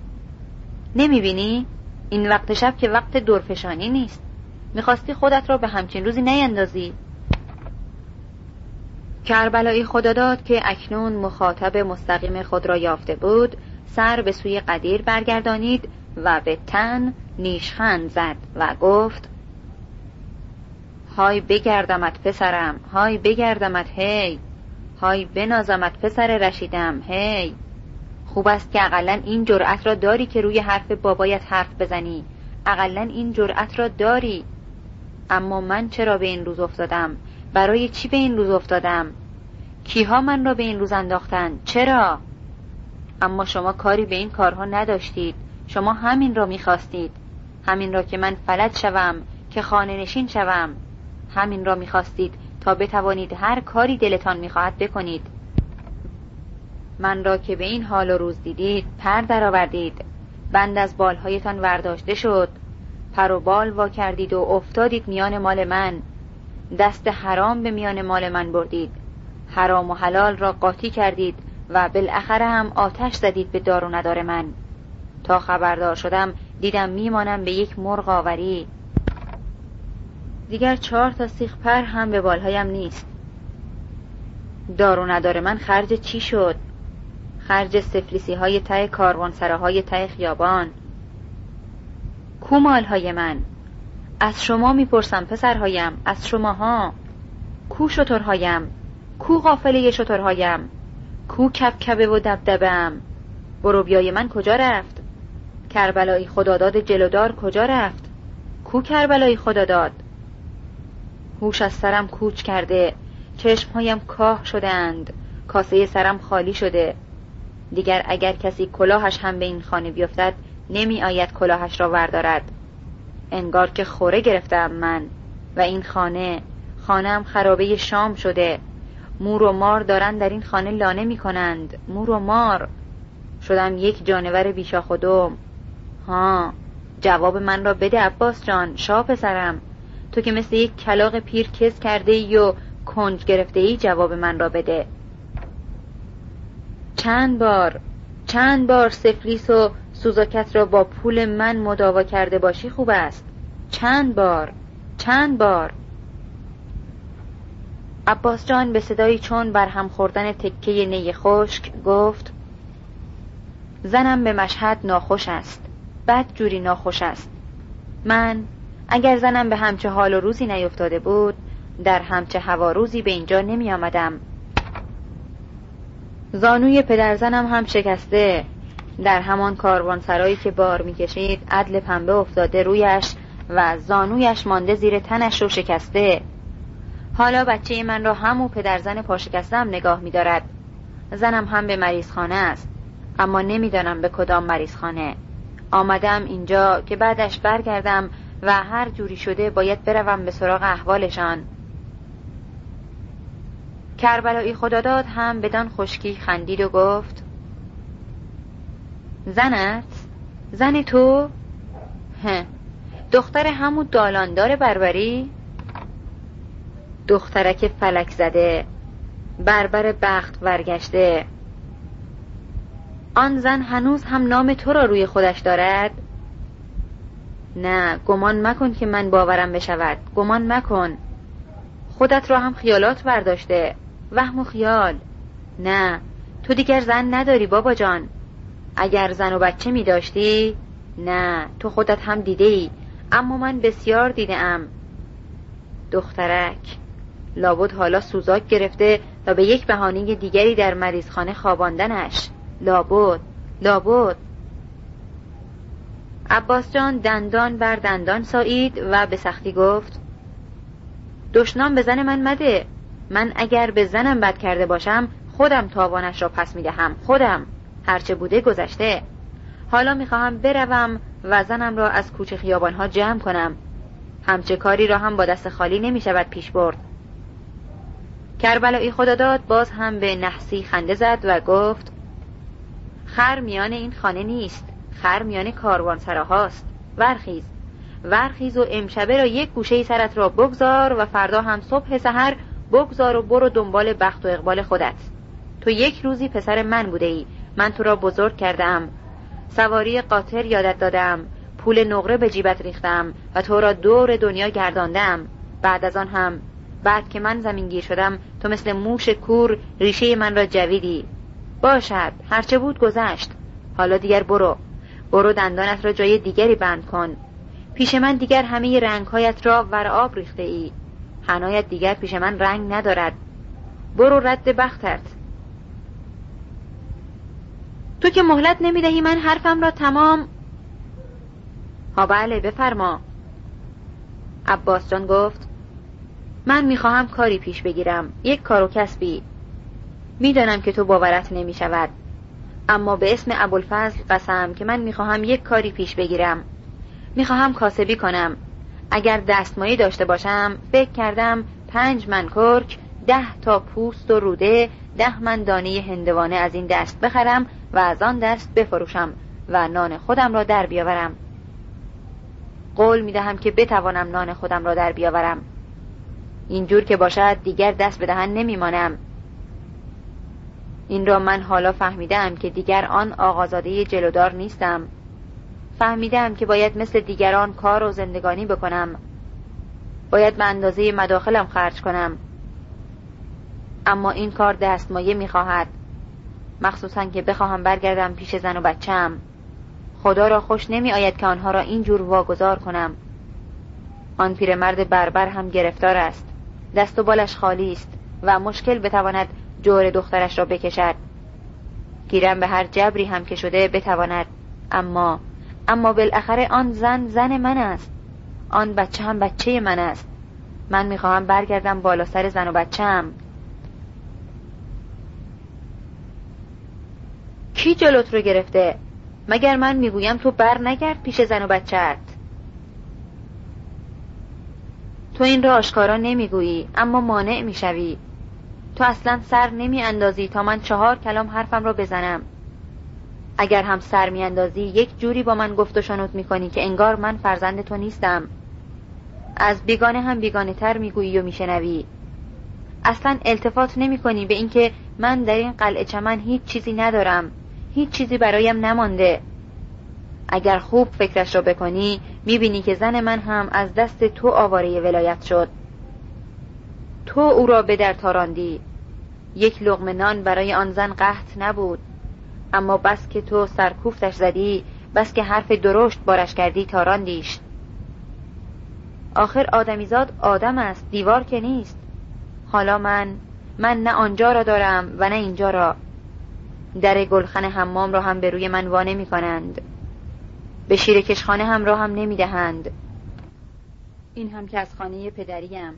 نمی‌بینی؟ این وقت شب که وقت دورفشانی نیست. می‌خواستی خودت را به همچین روزی نیندازی. کربلایی خدا داد که اکنون مخاطب مستقیم خود را یافته بود سر به سوی قدیر برگردانید و به تن نیشخند زد و گفت های بگردمت پسرم های بگردمت هی! های بنازمت پسر رشیدم هی! خوب است که اقلا این جرأت را داری که روی حرف بابایت حرف بزنی. اقلا این جرأت را داری. اما من چرا به این روز افتادم؟ برای چی به این روز افتادم؟ کیها من را به این روز انداختند چرا؟ اما شما کاری به این کارها نداشتید. شما همین را می‌خواستید. همین را که من فلج شوم که خانه نشین شوم. همین را می‌خواستید تا بتوانید هر کاری دلتان می‌خواهد بکنید. من را که به این حال و روز دیدید پر درآوردید. بند از بالهایتان ورداشته شد. پر و بال وا کردید و افتادید میان مال من. دست حرام به میان مال من بردید. حرام و حلال را قاطی کردید و بالاخره هم آتش زدید به دار و ندار من. تا خبردار شدم دیدم میمانم به یک مرغ آوری. دیگر چهار تا سیخ پر هم به بالهایم نیست. دار و ندار من خرج چی شد؟ خرج سفلیسی های ته های ته خیابان. کو مالهای من. از شما می‌پرسم پسرهایم از شماها. کو شترهایم؟ کو غافله شترهایم؟ کو کبکبه و دبدبم بروبیای من کجا رفت؟ کربلایی خداداد جلودار کجا رفت؟ کو کربلایی خداداد؟ هوش از سرم کوچ کرده چشمهایم کاه شدهاند کاسه سرم خالی شده. دیگر اگر کسی کلاهش هم به این خانه بیفتد نمی آید کلاهش را وردارد. انگار که خوره گرفتم من و این خانه. خانم خرابه شام شده. مور و مار دارند در این خانه لانه می کنند. مور و مار. شدم یک جانور بیشا خودم. ها جواب من را بده عباس جان شا پسرم. تو که مثل یک کلاق پیر کس کرده ای و کنج گرفته ای جواب من را بده. چند بار چند بار سفلیس و سوزاکت را با پول من مداوا کرده باشی خوب است. چند بار چند بار. عباس جان به صدایی چون بر هم خوردن تکه نی خشک گفت زنم به مشهد ناخوش است. بد جوری ناخوش است. من اگر زنم به همچه حال و روزی نیفتاده بود در همچه هوا روزی به اینجا نمی آمدم. زانوی پدرزنم هم شکسته. در همان کاروانسرایی که بار می‌کشید عدل پنبه افتاده رویش و زانویش مانده زیر تنش رو شکسته. حالا بچه من را همو پدرزن پاشکستم نگاه میدارد زنم هم به مریضخانه است اما نمی‌دانم به کدام مریضخانه. آمدم اینجا که بعدش برگردم و هر جوری شده باید بروم به سراغ احوالشان کربلایی خداداد هم بدان خشکی خندید و گفت زنت؟ زن تو؟ هه دختر همون دالاندار بربری؟ دخترک فلک زده بربر بخت ورگشته آن زن هنوز هم نام تو را روی خودش دارد؟ نه گمان مکن که من باورم بشود. گمان مکن. خودت را هم خیالات برداشته. وهم و خیال. نه تو دیگر زن نداری بابا جان. اگر زن و بچه می داشتی؟ نه تو خودت هم دیده ای اما من بسیار دیده ام دخترک لابد حالا سوزاک گرفته و به یک بهانه دیگری در مریضخانه خواباندنش. لابد لابد. عباس جان دندان بر دندان سایید و به سختی گفت دشنام به زن من مده. من اگر به زنم بد کرده باشم خودم تاوانش را پس می‌دهم خودم. هرچه بوده گذشته. حالا می‌خواهم بروم و زنم را از کوچه خیابانها جمع کنم. همچه کاری را هم با دست خالی نمی شود پیش برد. کربلایی خدا داد باز هم به نحسی خنده زد و گفت خر میان این خانه نیست. خر میان کاروان سراهاست ورخیز. ورخیز و امشبه را یک گوشه سرت را بگذار و فردا هم صبح سحر بگذار و برو دنبال بخت و اقبال خودت. تو یک روزی پسر من بوده ای من تو را بزرگ کردم سواری قاطر یادت دادم پول نقره به جیبت ریختم و تو را دور دنیا گرداندم بعد از آن هم. بعد که من زمین گیر شدم تو مثل موش کور ریشه من را جویدی. باشد. هرچه بود گذشت. حالا دیگر برو. برو دندانت را جای دیگری بند کن. پیش من دیگر همه رنگهایت را ور آب ریخته ای هنایت دیگر پیش من رنگ ندارد. برو رد بختت. تو که مهلت نمی‌دهی من حرفم را تمام. ها بله بفرما. عباس جان گفت من می‌خواهم کاری پیش بگیرم. یک کار و کسبی. می‌دانم که تو باورت نمی شود اما به اسم ابوالفضل قسم که من می‌خواهم یک کاری پیش بگیرم. می‌خواهم کاسبی کنم. اگر دستمایی داشته باشم فکر کردم پنج من کرک ده تا پوست و روده ده من دانه هندوانه از این دست بخرم و از آن دست بفروشم و نان خودم را در بیاورم. قول می‌دهم که بتوانم نان خودم را در بیاورم. اینجور که باشد دیگر دست به دهن نمیمانم. این را من حالا فهمیدم که دیگر آن آقازاده جلودار نیستم. فهمیدم که باید مثل دیگران کار و زندگانی بکنم. باید به اندازه مداخلم خرج کنم. اما این کار دستمایه می‌خواهد. مخصوصا که بخواهم برگردم پیش زن و بچم خدا را خوش نمی آید که آنها را اینجور واگذار کنم. آن پیرمرد بربر هم گرفتار است. دست و بالش خالی است و مشکل بتواند جور دخترش را بکشد. گیرم به هر جبری هم که شده بتواند. اما اما بالاخره آن زن زن من است. آن بچه هم بچه من است. من می‌خواهم برگردم بالا سر زن و بچم کی جلوت رو گرفته؟ مگر من می‌گویم تو بر نگرد پیش زن و بچت تو این را آشکارا نمی‌گویی اما مانع می‌شوی. تو اصلا سر نمی اندازی تا من چهار کلام حرفم را بزنم. اگر هم سر می اندازی یک جوری با من گفت و شنود می کنی که انگار من فرزند تو نیستم. از بیگانه هم بیگانه تر می گویی و می شنوی اصلا التفات نمی کنی به اینکه من در این قلعه چمن هیچ چیزی ندارم. هیچ چیزی برایم نمانده. اگر خوب فکرش را بکنی می‌بینی که زن من هم از دست تو آواره ولایت شد. تو او را به در تاراندی. یک لغم نان برای آن زن قحط نبود. اما بس که تو سرکوفتش زدی بس که حرف درشت بارش کردی تاراندیش. آخر آدمیزاد آدم است دیوار که نیست. حالا من من نه آنجا را دارم و نه اینجا را. در گلخن حمام را هم به روی من وانه می کنند. به شیر کشخانه هم را هم نمی دهند. این هم که از خانه پدریم.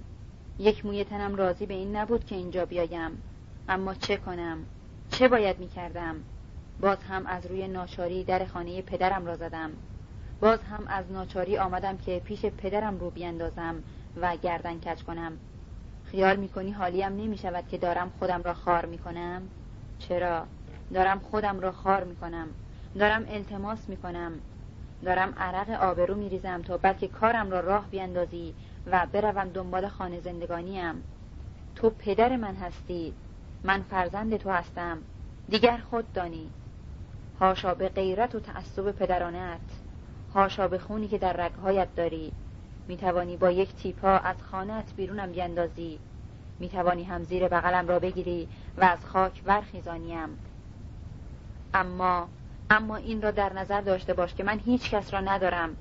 یک موی تنم راضی به این نبود که اینجا بیایم. اما چه کنم؟ چه باید می کردم باز هم از روی ناچاری در خانه پدرم را زدم. باز هم از ناچاری آمدم که پیش پدرم رو بیندازم و گردن کج کنم. خیال می‌کنی حالیم نمی شود که دارم خودم را خار می کنم چرا؟ دارم خودم را خار می کنم دارم التماس می کنم دارم عرق آبرو می ریزم تا بلکه کارم را راه بیندازی و بروم دنبال خانه زندگانیم. تو پدر من هستی. من فرزند تو هستم. دیگر خود دانی. هاشا به غیرت و تعصب پدرانت. هاشا به خونی که در رگهایت داری. می‌توانی با یک تیپا از خانت بیرونم بیندازی. می‌توانی هم زیر بغلم را بگیری و از خاک برخیزانیم. اما اما این را در نظر داشته باش که من هیچ کس را ندارم.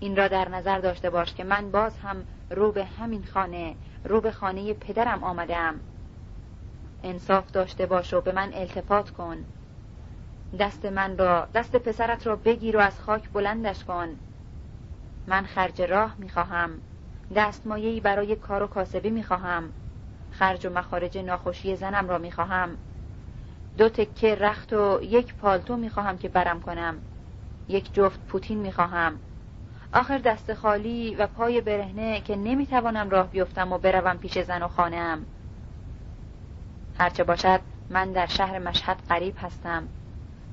این را در نظر داشته باش که من باز هم رو به همین خانه رو به خانه پدرم آمدم. انصاف داشته باش و به من التفات کن. دست من را دست پسرت را بگیر و از خاک بلندش کن. من خرج راه می‌خواهم دستمایهای برای کار و کاسبی می‌خواهم خرج و مخارج ناخوشی زنم را می‌خواهم دو تکه رخت و یک پالتو می‌خواهم که برم کنم. یک جفت پوتین می‌خواهم آخر دست خالی و پای برهنه که نمی‌توانم راه بیفتم و بروم پیش زن و خانم هرچه باشد من در شهر مشهد قریب هستم.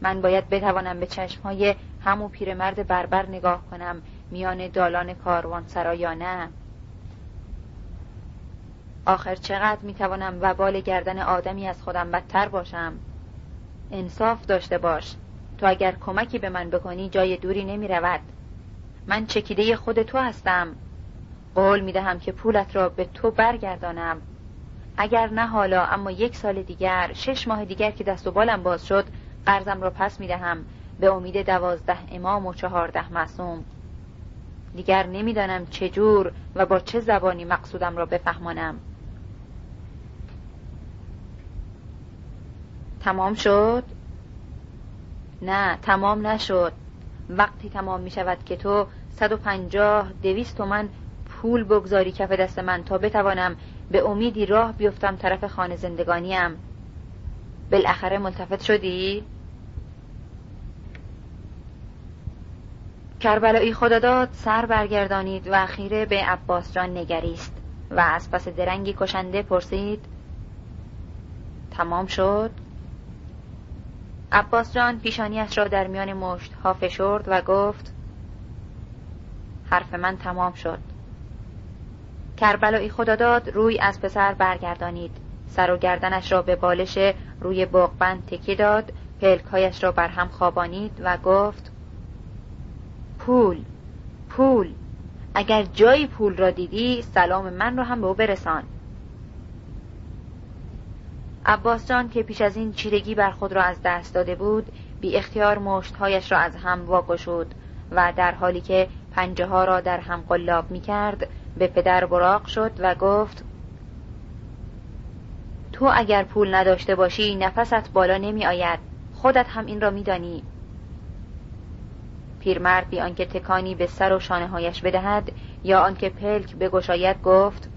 من باید بتوانم به چشمهای همو پیرمرد بربر نگاه کنم میان دالان کاروان سرایانه آخر چقدر می‌توانم وبال گردن آدمی از خودم بدتر باشم؟ انصاف داشته باش. تو اگر کمکی به من بکنی جای دوری نمی رود من چکیده خود تو هستم. قول می دهم که پولت را به تو برگردانم. اگر نه حالا اما یک سال دیگر شش ماه دیگر که دست و بالم باز شد قرضم را پس می دهم به امید دوازده امام و چهارده معصوم. دیگر نمی‌دانم چجور و با چه زبانی مقصودم را بفهمانم. تمام شد؟ نه تمام نشد. وقتی تمام می شود که تو صد و پنجاه دویست تومن پول بگذاری کف دست من تا بتوانم به امیدی راه بیفتم طرف خانه زندگانیم بالاخره ملتفت شدی؟ کربلایی خداداد سر برگردانید و خیره به عباس جان نگریست و از پس درنگی کشنده پرسید تمام شد عباس جان پیشانیش را در میان مشت ها فشرد و گفت حرف من تمام شد. کربلایی خداداد روی از پسر برگردانید. سر و گردنش را به بالش روی بغبند تکی داد پلکهایش را بر هم خوابانید و گفت پول پول. اگر جایی پول را دیدی سلام من را هم به او برسان. عباس جان که پیش از این چیرگی بر خود را از دست داده بود بی اختیار مشتهایش را از هم واگشود و در حالی که پنجه ها را در هم قلاب می کرد به پدر براق شد و گفت تو اگر پول نداشته باشی نفست بالا نمی آید خودت هم این را می دانی. پیرمرد بی آنکه تکانی به سر و شانه هایش بدهد یا آنکه پلک بگشاید گفت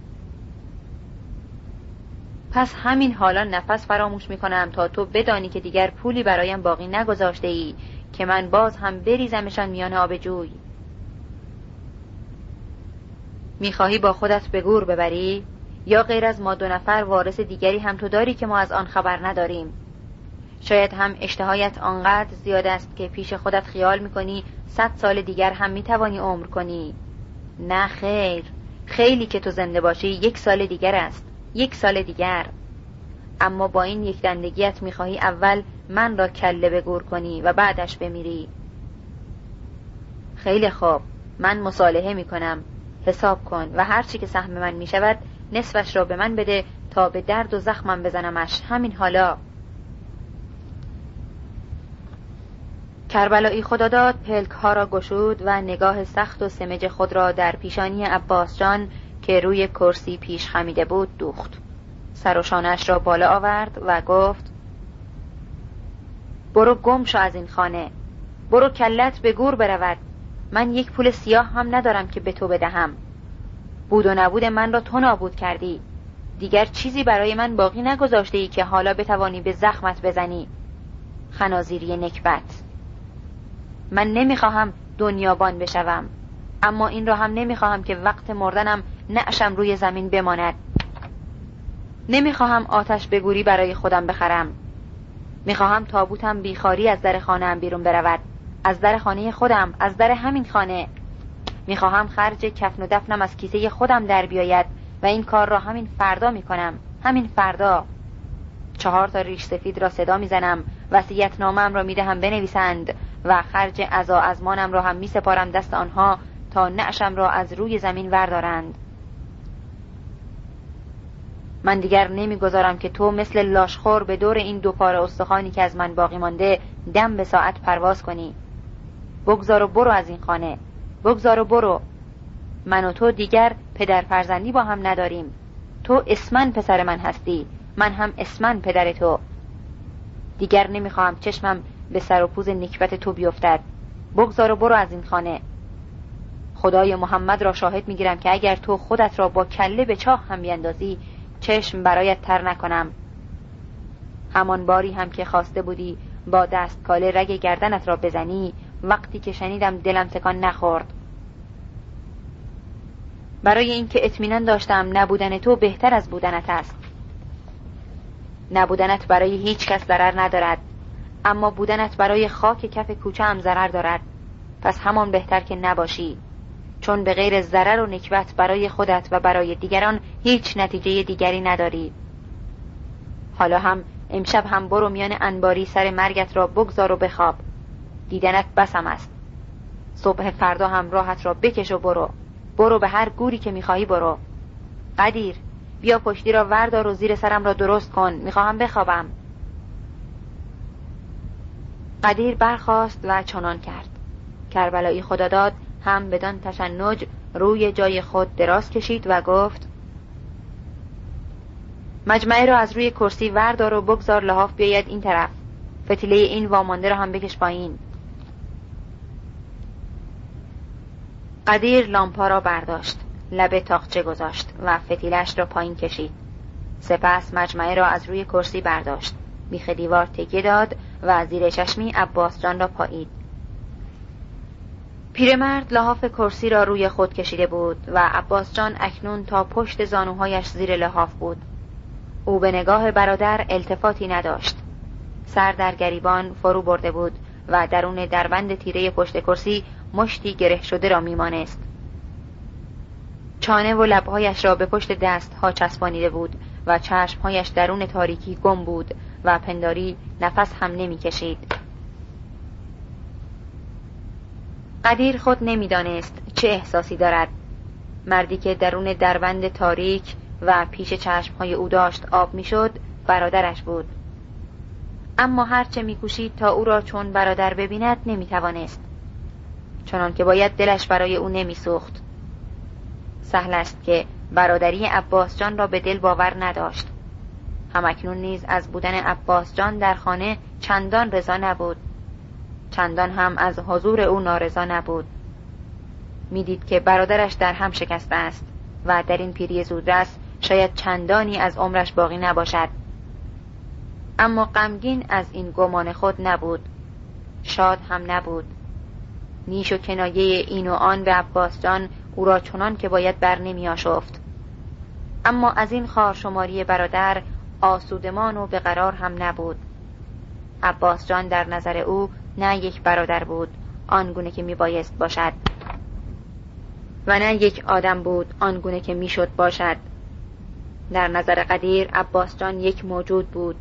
پس همین حالا نفس فراموش می کنم تا تو بدانی که دیگر پولی برایم باقی نگذاشته ای که من باز هم بریزمشان میان آب جوی می‌خواهی با خودت به گور ببری؟ یا غیر از ما دو نفر وارث دیگری هم تو داری که ما از آن خبر نداریم؟ شاید هم اشتهایت آنقدر زیاد است که پیش خودت خیال می‌کنی صد سال دیگر هم می‌توانی عمر کنی. نه خیر. خیلی که تو زنده باشی یک سال دیگر است. یک سال دیگر. اما با این یک دندگیت می‌خواهی اول من را کله بگور کنی و بعدش بمیری. خیلی خوب. من مصالحه می‌کنم. حساب کن و هرچی که سهم من می‌شود نصفش را به من بده تا به درد و زخمم بزنمش. همین حالا. کربلایی خداداد پلک ها را گشود و نگاه سخت و سمج خود را در پیشانی عباس جان که روی کرسی پیش خمیده بود دوخت. سر و شانش را بالا آورد و گفت برو گم شو از این خانه. برو کلت به گور برود. من یک پول سیاه هم ندارم که به تو بدهم. بود و نبود من را تو نابود کردی. دیگر چیزی برای من باقی نگذاشته ای که حالا بتوانی به زخمت بزنی. خنازیری نکبت. من نمی‌خواهم دنیابان بشوم اما این را هم نمی‌خواهم که وقت مردنم نعشم روی زمین بماند. نمی‌خواهم آتش بگوری برای خودم بخرم. می‌خواهم تابوتم بیخاری از در خانه بیرون برود. از در خانه خودم از در همین خانه. می‌خواهم خرج کفن و دفنم از کیسه خودم در بیاید و این کار را همین فردا می کنم همین فردا. چهار تا ریش سفید را صدا می‌زنم. وسیعت نامم را می‌دهم بنویسند و خرج ازا ازمانم را هم می سپارم دست آنها تا نعشم را از روی زمین وردارند. من دیگر نمی‌گذارم که تو مثل لاشخور به دور این دو پاره استخوانی که از من باقی مانده دم به ساعت پرواز کنی. بگذار و برو از این خانه. بگذار و برو. من و تو دیگر پدر فرزندی با هم نداریم. تو اسمن پسر من هستی. من هم اسمن پدر تو. دیگر نمی‌خواهم چشمم به سر و پوز نکبت تو بیفتد. بگذار و برو از این خانه. خدای محمد را شاهد می‌گیرم که اگر تو خودت را با کله به چاه هم بیندازی چشم برایت تر نکنم. همان باری هم که خواسته بودی با دست کاله رگ گردنت را بزنی وقتی که شنیدم دلم تکان نخورد. برای اینکه اطمینان داشتم نبودن تو بهتر از بودنت است. نبودنت برای هیچ کس ضرر ندارد اما بودنت برای خاک کف کوچه هم ضرر دارد. پس همان بهتر که نباشی. چون به غیر ضرر و نکبت برای خودت و برای دیگران هیچ نتیجه دیگری نداری. حالا هم امشب هم برو میان انباری سر مرگت را بگذار و بخواب. دیدنت بسم است. صبح فردا هم راحت را بکش و برو. برو به هر گوری که می‌خواهی برو. قدیر بیا پشتی را وردار و زیر سرم را درست کن. می‌خواهم بخوابم. قدیر برخاست و چنان کرد. کربلایی خداداد هم بدان تشنج روی جای خود دراز کشید و گفت مجمعه را از روی کرسی وردار و بگذار لحاف بیاید این طرف. فتیله این وامانده را هم بکش پایین. قدیر لامپا را برداشت. لب تاقچه گذاشت و فتیلش را پایین کشید. سپس مجمعه را از روی کرسی برداشت. بیخ دیوار تکیه داد و زیر چشمی عباس جان را پایید. پیرمرد لحاف کرسی را روی خود کشیده بود و عباس جان اکنون تا پشت زانوهایش زیر لحاف بود. او به نگاه برادر التفاتی نداشت. سر در گریبان فرو برده بود و درون دربند تیره پشت کرسی مشتی گره شده را میمانست. چانه و لبهایش را به پشت دست ها چسبانیده بود و چشمهایش درون تاریکی گم بود و پنداری نفس هم نمی‌کشید. قدیر خود نمی‌دانست چه احساسی دارد. مردی که درون دربند تاریک و پیش چشمهای او داشت آب می‌شد برادرش بود. اما هرچه میکوشید تا او را چون برادر ببیند نمی‌توانست. چنان که باید دلش برای او نمیسوخت. سهل است که برادری عباس جان را به دل باور نداشت. همکنون نیز از بودن عباس جان در خانه چندان رضا نبود. چندان هم از حضور او نارضا نبود. می‌دید که برادرش در هم شکسته است و در این پیری زودرس شاید چندانی از عمرش باقی نباشد. اما غمگین از این گمان خود نبود. شاد هم نبود. نیش و کنایه این و آن به عباس جان او را چنان که باید بر نمی آشفت. اما از این خارشماری برادر آسودمان و به قرار هم نبود. عباس جان در نظر او نه یک برادر بود آنگونه که می بایست باشد. و نه یک آدم بود آنگونه که می‌شد باشد. در نظر قدیر عباس جان یک موجود بود.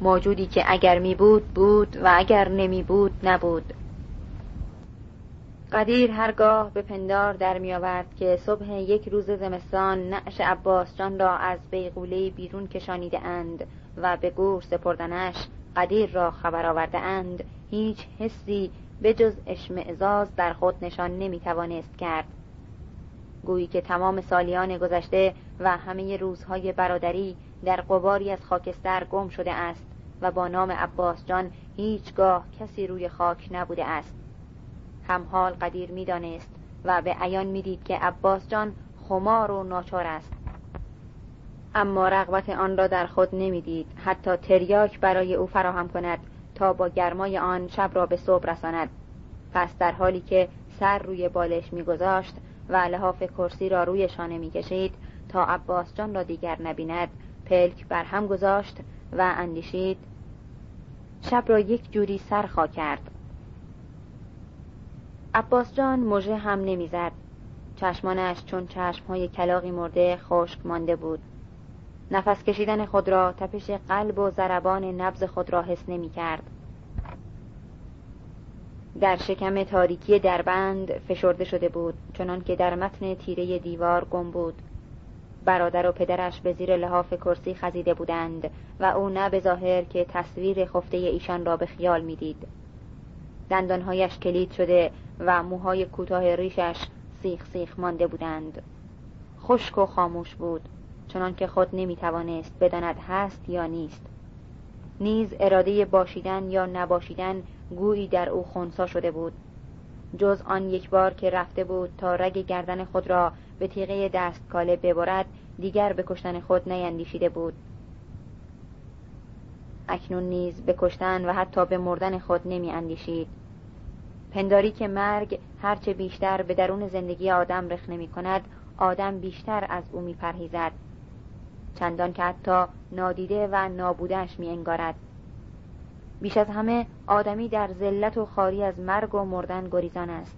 موجودی که اگر می بود بود و اگر نمی بود نبود. قدیر هرگاه به پندار در می آورد که صبح یک روز زمستان نعش عباس جان را از بیغوله بیرون کشانیده اند و به گور سپردنش قدیر را خبر آورده اند هیچ حسی به جز اشمعزاز در خود نشان نمی توانست کرد. گویی که تمام سالیان گذشته و همه روزهای برادری در قباری از خاکستر گم شده است و با نام عباس جان هیچگاه کسی روی خاک نبوده است. همحال قدیر می‌دانست و به عیان می‌دید که عباس جان خمار و ناچار است. اما رغبت آن را در خود نمی‌دید. حتی تریاک برای او فراهم کند تا با گرمای آن شب را به صبح رساند. پس در حالی که سر روی بالش میگذاشت و لحاف کرسی را روی شانه می‌کشید تا عباس جان را دیگر نبیند پلک بر هم گذاشت و اندیشید شب را یک جوری سرخا کرد. عباس جان مژه هم نمی‌زد. چشمانش چون چشمهای کلاقی مرده خشک مانده بود. نفس کشیدن خود را تپش قلب و ضربان نبز خود را حس نمی کرد در شکم تاریکی دربند فشرده شده بود چنان که در متن تیره دیوار گم بود. برادر و پدرش به زیر لحاف کرسی خزیده بودند و او نه به ظاهر که تصویر خفته ایشان را به خیال می‌دید. دندانهایش کلید شده و موهای کوتاه ریشش سیخ سیخ مانده بودند. خشک و خاموش بود. چنان که خود نمی‌توانست بداند هست یا نیست. نیز اراده باشیدن یا نباشیدن گویی در او خونسا شده بود. جز آن یک بار که رفته بود تا رگ گردن خود را به تیغه دستکاله ببرد دیگر به کشتن خود نیندیشیده بود. اکنون نیز به کشتن و حتی به مردن خود نمی اندیشید پنداری که مرگ هرچه بیشتر به درون زندگی آدم رخ نمی کند آدم بیشتر از او می پرهیزد چندان که حتی نادیده و نابودش می انگارد بیش از همه آدمی در ذلت و خاری از مرگ و مردن گریزان است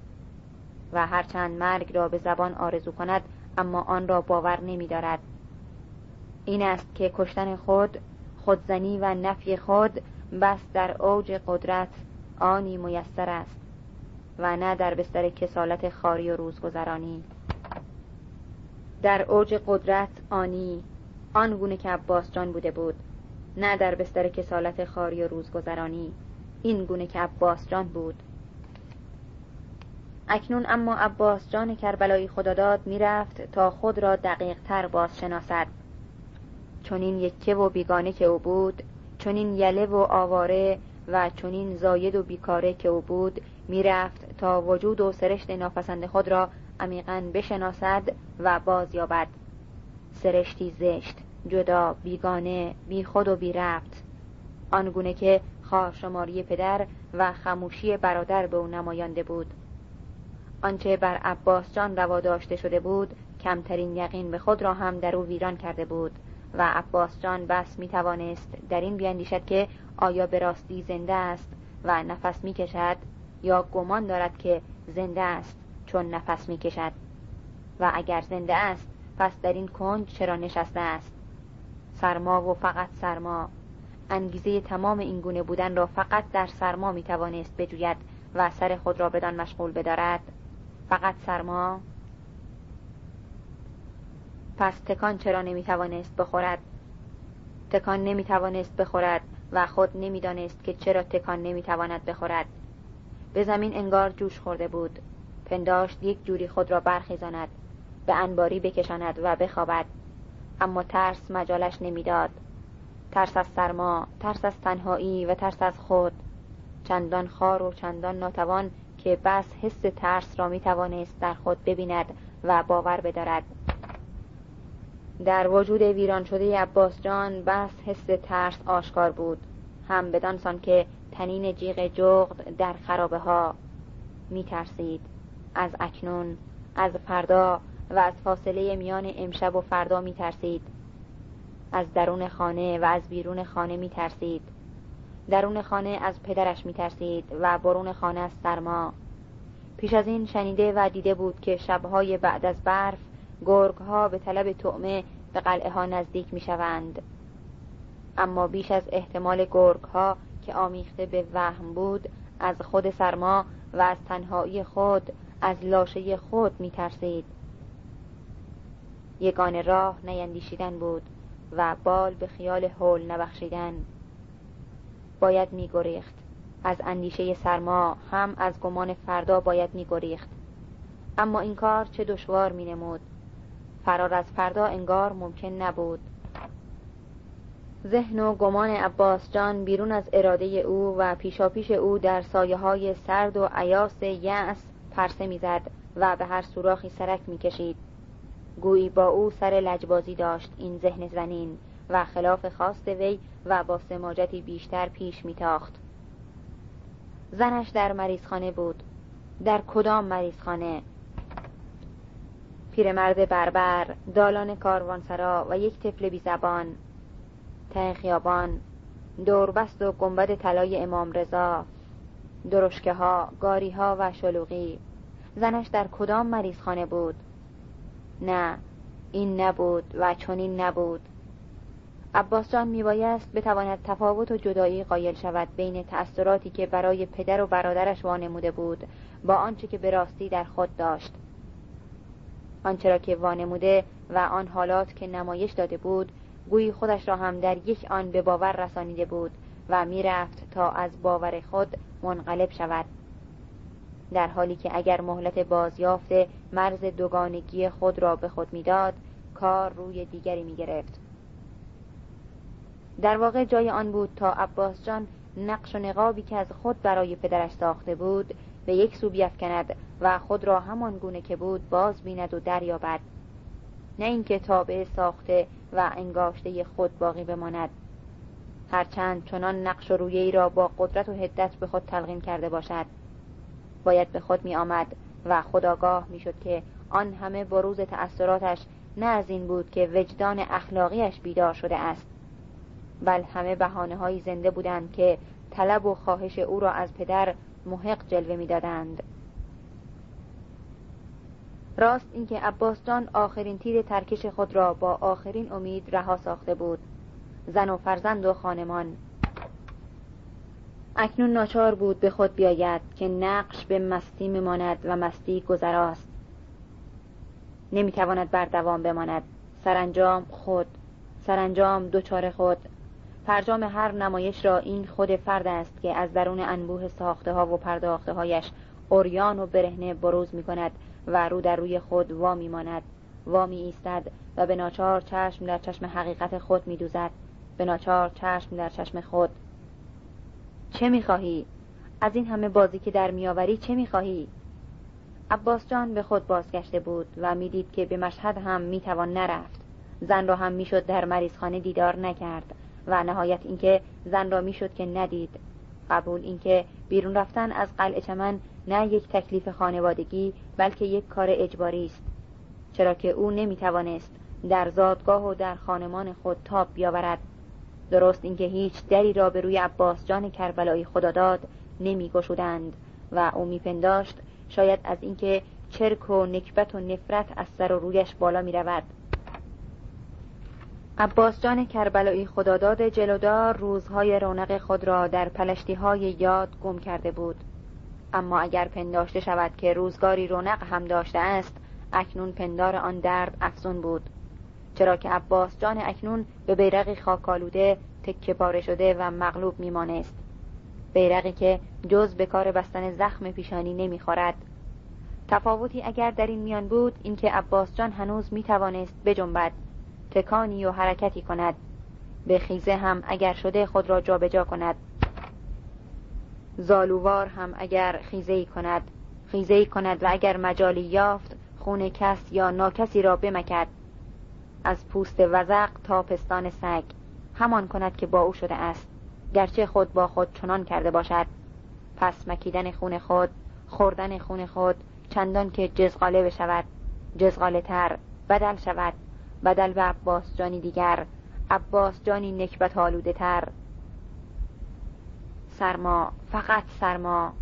و هرچند مرگ را به زبان آرزو کند اما آن را باور نمی دارد این است که کشتن خود خودزنی و نفی خود بس در اوج قدرت آنی میسر است و نه در بستر کسالت خاری و روزگذرانی. در اوج قدرت آنی آن گونه که عباس جان بوده بود نه در بستر کسالت خاری و روزگذرانی این گونه که عباس جان بود. اکنون اما عباس جان کربلایی خداداد می‌رفت تا خود را دقیق تر باز شناسد چون این یکه و بیگانه که او بود این یله و آواره و چون این زاید و بیکاره که او بود می‌رفت تا وجود و سرشت ناپسند خود را عمیقا بشناسد و باز یابد سرشتی زشت جدا بیگانه بی خود و بی ربط آنگونه که خواهرشماری پدر و خموشی برادر به او نمایانده بود. آنچه بر عباس جان روا داشته شده بود کمترین یقین به خود را هم در او ویران کرده بود و عباس جان بس می توانست در این بیاندیشد که آیا به راستی زنده است و نفس می کشد یا گمان دارد که زنده است چون نفس می کشد و اگر زنده است پس در این کنج چرا نشسته است؟ سرما و فقط سرما. انگیزه تمام این گونه بودن را فقط در سرما می توانست بجوید و سر خود را بدان مشغول بدارد. فقط سرما. پس تکان چرا نمی توانست بخورد؟ تکان نمی توانست بخورد و خود نمی‌دانست که چرا تکان نمی تواند بخورد. به زمین انگار جوش خورده بود. پنداشت یک جوری خود را برخیزاند. به انباری بکشاند و بخوابد. اما ترس مجالش نمی‌داد. ترس از سرما ترس از تنهایی و ترس از خود. چندان خار و چندان ناتوان که بس حس ترس را می توانست در خود ببیند و باور بدارد. در وجود ویران شده عباس جان بس حس ترس آشکار بود. هم بدانسان که تنین جیغ جغد در خرابه ها می ترسید از اکنون از فردا و از فاصله میان امشب و فردا می ترسید از درون خانه و از بیرون خانه می ترسید درون خانه از پدرش می ترسید و برون خانه از سرما. پیش از این شنیده و دیده بود که شبهای بعد از برف گرگ ها به طلب طعمه به قلعه ها نزدیک می شوند اما بیش از احتمال گرگ ها که آمیخته به وهم بود از خود سرما و از تنهایی خود از لاشه خود می ترسید یگان راه نیندیشیدن بود و بال به خیال حول نبخشیدن. باید می گریخت از اندیشه سرما هم از گمان فردا باید می گریخت اما این کار چه دشوار می نمود فرار از فردا انگار ممکن نبود. ذهن و گمان عباس جان بیرون از اراده او و پیشاپیش او در سایه های سرد و عیاس یأس پرسه می‌زد و به هر سوراخی سرک می‌کشید. گویی با او سر لجبازی داشت این ذهن زنین و خلاف خواست وی و با سماجتی بیشتر پیش میتاخت. زنش در مریضخانه بود. در کدام مریضخانه؟ پیرمرد بربر دالان کاروانسرا و یک طفل بی زبان. ته خیابان دوربست و گنبد طلای امام رضا. درشکه ها گاری ها و شلوغی. زنش در کدام مریضخانه بود؟ نه این نبود و چنین نبود. عباس جان میبایست بتواند تفاوت و جدایی قایل شود بین تأثیراتی که برای پدر و برادرش وانموده بود با آنچه که به راستی در خود داشت. آنچه را که وانموده و آن حالات که نمایش داده بود گویی خودش را هم در یک آن به باور رسانیده بود و می‌رفت تا از باور خود منقلب شود. در حالی که اگر مهلت بازیافت مرز دوگانگی خود را به خود می‌داد کار روی دیگری می گرفت. در واقع جای آن بود تا عباس جان نقش و نقابی که از خود برای پدرش ساخته بود به یک سو بیفکند و خود را همان گونه که بود باز بیند و دریابد. نه اینکه تابع ساخته و انگاشته خود باقی بماند. هرچند چنان نقش و رویه را با قدرت و هدت به خود تلقین کرده باشد. باید به خود می آمد و خداگاه می شد که آن همه بروز تأثیراتش نه از این بود که وجدان اخلاقیش بیدار شده است بل همه بحانه های زنده بودند که طلب و خواهش او را از پدر محق جلوه می‌دادند. راست اینکه عباس جان آخرین تیر ترکش خود را با آخرین امید رها ساخته بود زن و فرزند و خانمان. اکنون ناچار بود به خود بیاید که نقش به مستی میماند و مستی گذراست. نمی‌تواند بر دوام بماند. سرانجام خود سرانجام دوچار خود. فرجام هر نمایش را این خود فرد است که از درون انبوه ساخته ها و پرداخته هایش اوریان و برهنه بروز می کند و رو در روی خود وا می ماند وا می ایستد و به ناچار چشم در چشم حقیقت خود می دوزد به ناچار چشم در چشم خود. چه می خواهی؟ از این همه بازی که در میآوری چه می خواهی؟ عباس جان به خود بازگشته بود و می‌دید که به مشهد هم می‌توان نرفت زن را هم می‌شد در مریضخانه دیدار نکرد و نهایت اینکه زن را می‌شد که ندید قبول اینکه بیرون رفتن از قلعه چمن نه یک تکلیف خانوادگی بلکه یک کار اجباری است چرا که او نمی‌توانست در زادگاه و در خانمان خود تاب بیاورد درست اینکه هیچ دری را به روی عباس جان کربلایی خدا داد نمی گشودند و او میپنداشت شاید از اینکه چرک و نکبت و نفرت از سر و رویش بالا می رود عباس جان کربلایی خداداد جلودار روزهای رونق خود را در پلشتی های یاد گم کرده بود. اما اگر پنداشته شود که روزگاری رونق هم داشته است اکنون پندار آن درد افزون بود. چرا که عباس جان اکنون به بیرقی خاکالوده تکه پاره شده و مغلوب میمانست. بیرقی که جز به کار بستن زخم پیشانی نمی‌خورد. تفاوتی اگر در این میان بود اینکه عباس جان هنوز می‌توانست بجنبد تکانی و حرکتی کند. به خیزه هم اگر شده خود را جابجا جا کند. زالووار هم اگر خیزه ای کند. خیزه ای کند و اگر مجالی یافت خون کس یا ناکسی را بمکد. از پوست وزق تا پستان سگ. همان کند که با او شده است. گرچه خود با خود چنان کرده باشد. پس مکیدن خون خود خوردن خون خود چندان که جزغاله بشود. جزغاله تر بدل شود. بدل به عباس جانی دیگر. عباس جانی نکبت آلوده تر. سرما فقط سرما.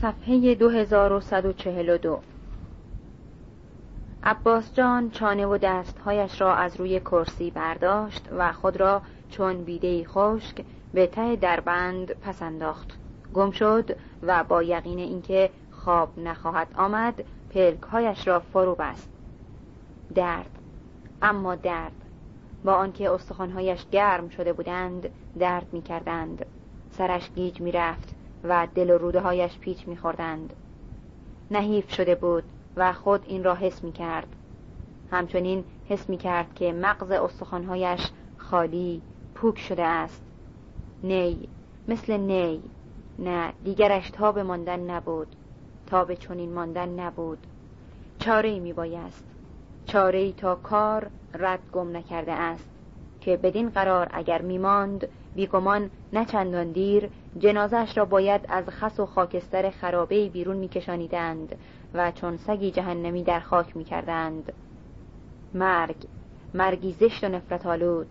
صفحه 2142 عباس جان چانه و دستهایش را از روی کرسی برداشت و خود را چون بیده خشک به ته دربند پس انداخت. گم شد و با یقین اینکه خواب نخواهد آمد پلکهایش را فرو بست. درد. اما درد. با آنکه استخوانهایش گرم شده بودند درد می کردند سرش گیج می رفت و دل و روده هایش پیچ می خوردند نحیف شده بود. و خود این را حس می کرد همچنین حس می کرد که مغز استخوانهایش خالی پوک شده است. نی مثل نی. نه دیگرش تاب ماندن نبود. تاب چنین ماندن نبود. چاره می بایست چاره ای تا کار رد گم نکرده است که بدین قرار اگر میماند بیگمان نه چندان دیر جنازش را باید از خس و خاکستر خرابه بیرون میکشانیدند و چون سگی جهنمی در خاک می‌کردند. مرگ مرگی زشت و نفرت آلود.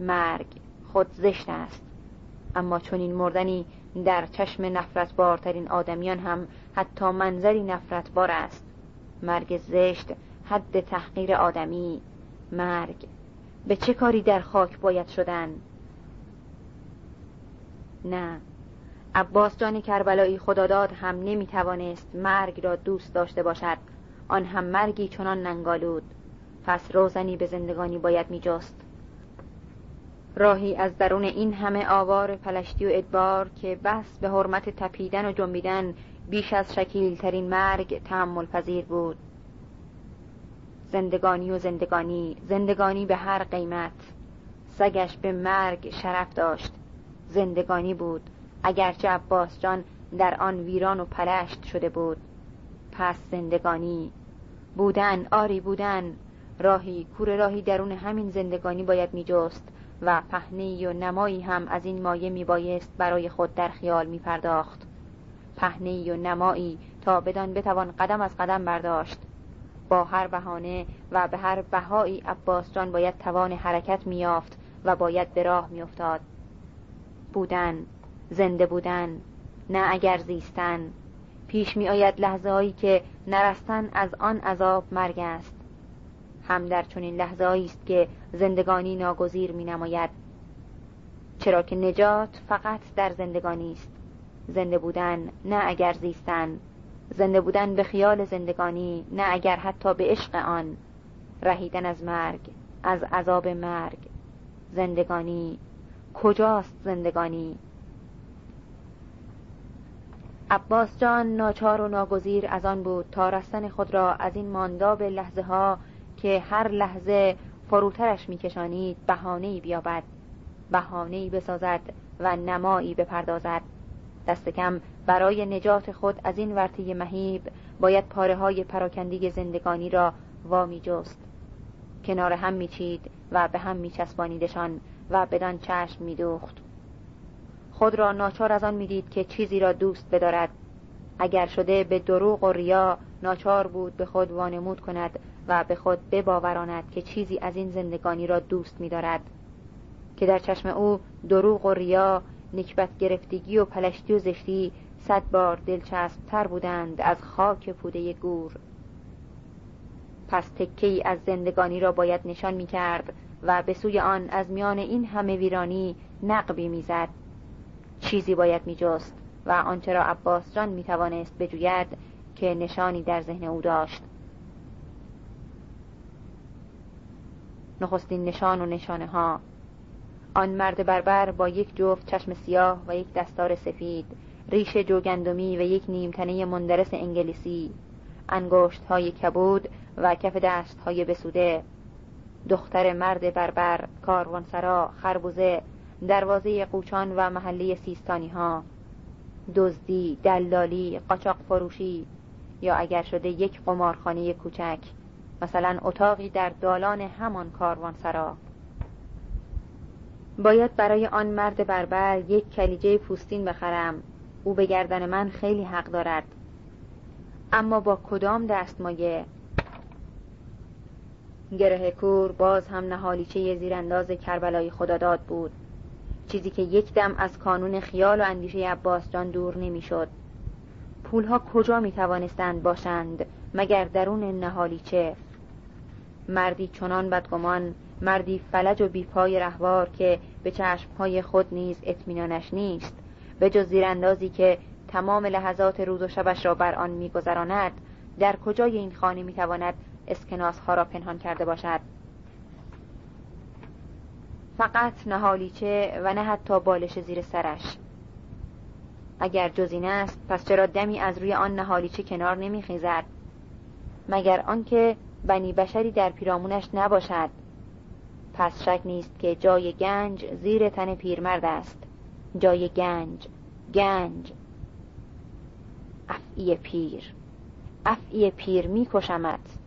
مرگ خود زشت است. اما چون این مردنی در چشم نفرت بارترین آدمیان هم حتی منظری نفرت بار است. مرگ زشت حد تحقیر آدمی. مرگ به چه کاری در خاک باید شدن؟ نه عباس جان کربلایی خداداد هم نمی توانست مرگ را دوست داشته باشد. آن هم مرگی چنان ننگالود. پس روزنی به زندگانی باید می جست. راهی از درون این همه آوار پلشتی و ادبار که بس به حرمت تپیدن و جنبیدن بیش از شکیل ترین مرگ تحمل پذیر بود. زندگانی و زندگانی زندگانی به هر قیمت. سگش به مرگ شرف داشت. زندگانی بود. اگرچه عباس جان در آن ویران و پلشت شده بود. پس زندگانی. بودن آری بودن. راهی کور راهی درون همین زندگانی باید میجست و پهنی و نمایی هم از این مایه میبایست برای خود در خیال میپرداخت. پهنی و نمایی تا بدان بتوان قدم از قدم برداشت. با هر بهانه و به هر بهایی عباس جان باید توان حرکت میافت و باید به راه میافتاد. بودن. زنده بودن نه اگر زیستن. پیش می آید لحظه هایی که نرستن از آن عذاب مرگ است. هم در چنین لحظه است که زندگانی ناگزیر می نماید. چرا که نجات فقط در زندگانی است. زنده بودن نه اگر زیستن. زنده بودن به خیال زندگانی نه اگر حتی به عشق آن. رهیدن از مرگ از عذاب مرگ. زندگانی کجاست زندگانی؟ عباس جان ناچار و ناگزیر از آن بود تا رستن خود را از این مانداب لحظه ها که هر لحظه فروترش میکشانید بهانهای بیابد. بهانهای بسازد و نمایی بپردازد. دست کم برای نجات خود از این ورطه مهیب باید پاره های پراکندی زندگانی را وامی جست. کنار هم میچید و به هم میچسبانیدشان و بدان چشم میدوخت. خود را ناچار از آن می‌دید که چیزی را دوست بدارد. اگر شده به دروغ و ریا ناچار بود به خود وانمود کند و به خود بباوراند که چیزی از این زندگانی را دوست می‌دارد. که در چشم او دروغ و ریا نکبت گرفتگی و پلشتی و زشتی صد بار دلچسب تر بودند از خاک پوده گور. پس تکه از زندگانی را باید نشان می کرد و به سوی آن از میان این همه ویرانی نقبی می‌زد. چیزی باید می جست و آنچه را عباس جان می توانست بجوید که نشانی در ذهن او داشت. نخستین نشان و نشانه ها آن مرد بربر با یک جفت چشم سیاه و یک دستار سفید ریش جوگندمی و یک نیمتنه مندرس انگلیسی انگشت های کبود و کف دست های بسوده. دختر مرد بربر کاروانسرا خربوزه دروازه قوچان و محله سیستانی ها دزدی دلالی قاچاق فروشی یا اگر شده یک قمارخانه کوچک مثلا اتاقی در دالان همان کاروانسرا. باید برای آن مرد بربر یک کلیجه پوستین بخرم. او به گردن من خیلی حق دارد. اما با کدام دستمایه گره کور باز هم نهالیچه زیرانداز کربلای خداداد بود. چیزی که یک دم از کانون خیال و اندیشه عباس جان دور نمی‌شد. پولها کجا می توانستند باشند مگر درون نهالیچه مردی چنان بدگمان مردی فلج و بیپای رهوار که به چشمهای خود نیز اطمینانش نیست به جز زیراندازی که تمام لحظات روز و شبش را بر آن میگذراند در کجای این خانه می‌تواند اسکناس ها را پنهان کرده باشد فقط نهالیچه و نه حتی بالش زیر سرش. اگر جز این است پس چرا دمی از روی آن نهالیچه کنار نمیخیزد مگر آنکه بنی بشری در پیرامونش نباشد؟ پس شک نیست که جای گنج زیر تن پیرمرد است. جای گنج گنج. افعی پیر. افعی پیر میکشمت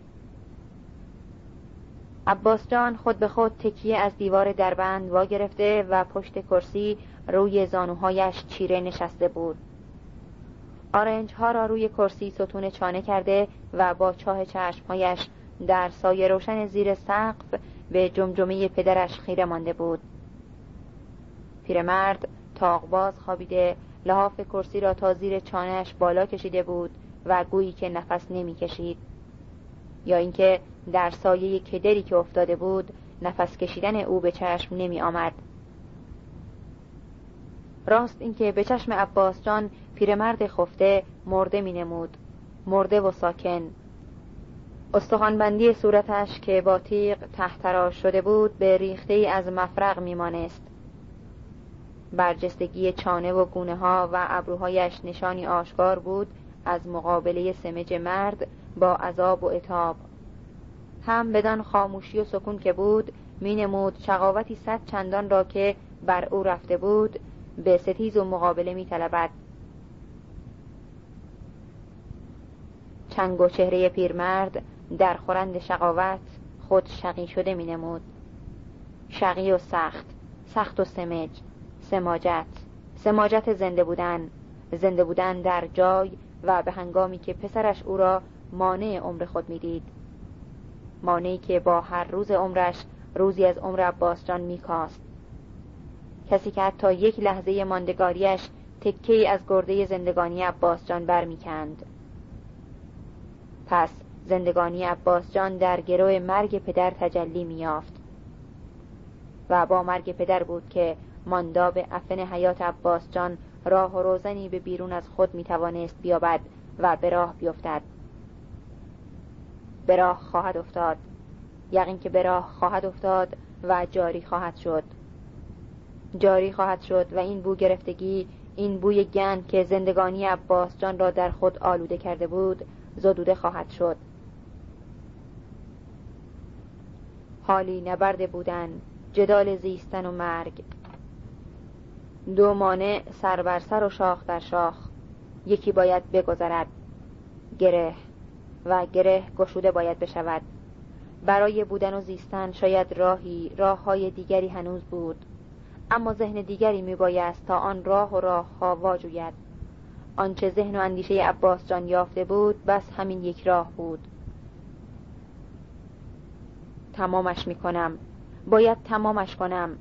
عباس جان خود به خود تکیه از دیوار دربند وا گرفته و پشت کرسی روی زانوهایش چیره نشسته بود. آرنج ها را روی کرسی ستون چانه کرده و با چاه چشمهایش در سایه روشن زیر سقف به جمجمه پدرش خیره مانده بود. پیرمرد تاقباز خوابیده لحاف کرسی را تا زیر چانهش بالا کشیده بود و گویی که نفس نمی کشید یا اینکه در سایه کدری که افتاده بود نفس کشیدن او به چشم نمی آمد. راست اینکه به چشم عباس جان پیرمرد خفته مرده می نمود. مرده و ساکن. استخوانبندی صورتش که با تیغ تحتراش شده بود به ریخته ای از مفرق میمانست برجستگی چانه و گونه ها و ابروهایش نشانی آشکار بود از مقابله سمج مرد با عذاب و اتاب هم بدان خاموشی و سکون که بود می نمود شقاوتی صد چندان را که بر او رفته بود به ستیز و مقابله می طلبد. چنگ و چهره پیرمرد در خورند شقاوت خود شقی شده می نمود شقی و سخت سخت و سمج سماجت سماجت زنده بودن زنده بودن در جای و به هنگامی که پسرش او را مانع عمر خود می‌دید مانعی که با هر روز عمرش روزی از عمر عباس جان میکاست. کسی که حتی یک لحظه ماندگاریش تکه از گرده زندگانی عباس جان برمیکند. پس زندگانی عباس جان در گروه مرگ پدر تجلی میافت و با مرگ پدر بود که مانداب افن حیات عباس جان راه و روزنی به بیرون از خود می توانست بیابد و به راه بیفتد. به راه خواهد افتاد. یقین که به راه خواهد افتاد و جاری خواهد شد. جاری خواهد شد و این بو گرفتگی این بوی گند که زندگانی عباس جان را در خود آلوده کرده بود زدوده خواهد شد. حالی نبرده بودن جدال زیستن و مرگ. دو مانع سر بر سر و شاخ در شاخ. یکی باید بگذرد. گره. و گره گشوده باید بشود. برای بودن و زیستن شاید راهی راه های دیگری هنوز بود. اما ذهن دیگری می بایست تا آن راه و راه ها واجوید. آنچه ذهن و اندیشه عباس جان یافته بود بس همین یک راه بود. تمامش می کنم باید تمامش کنم.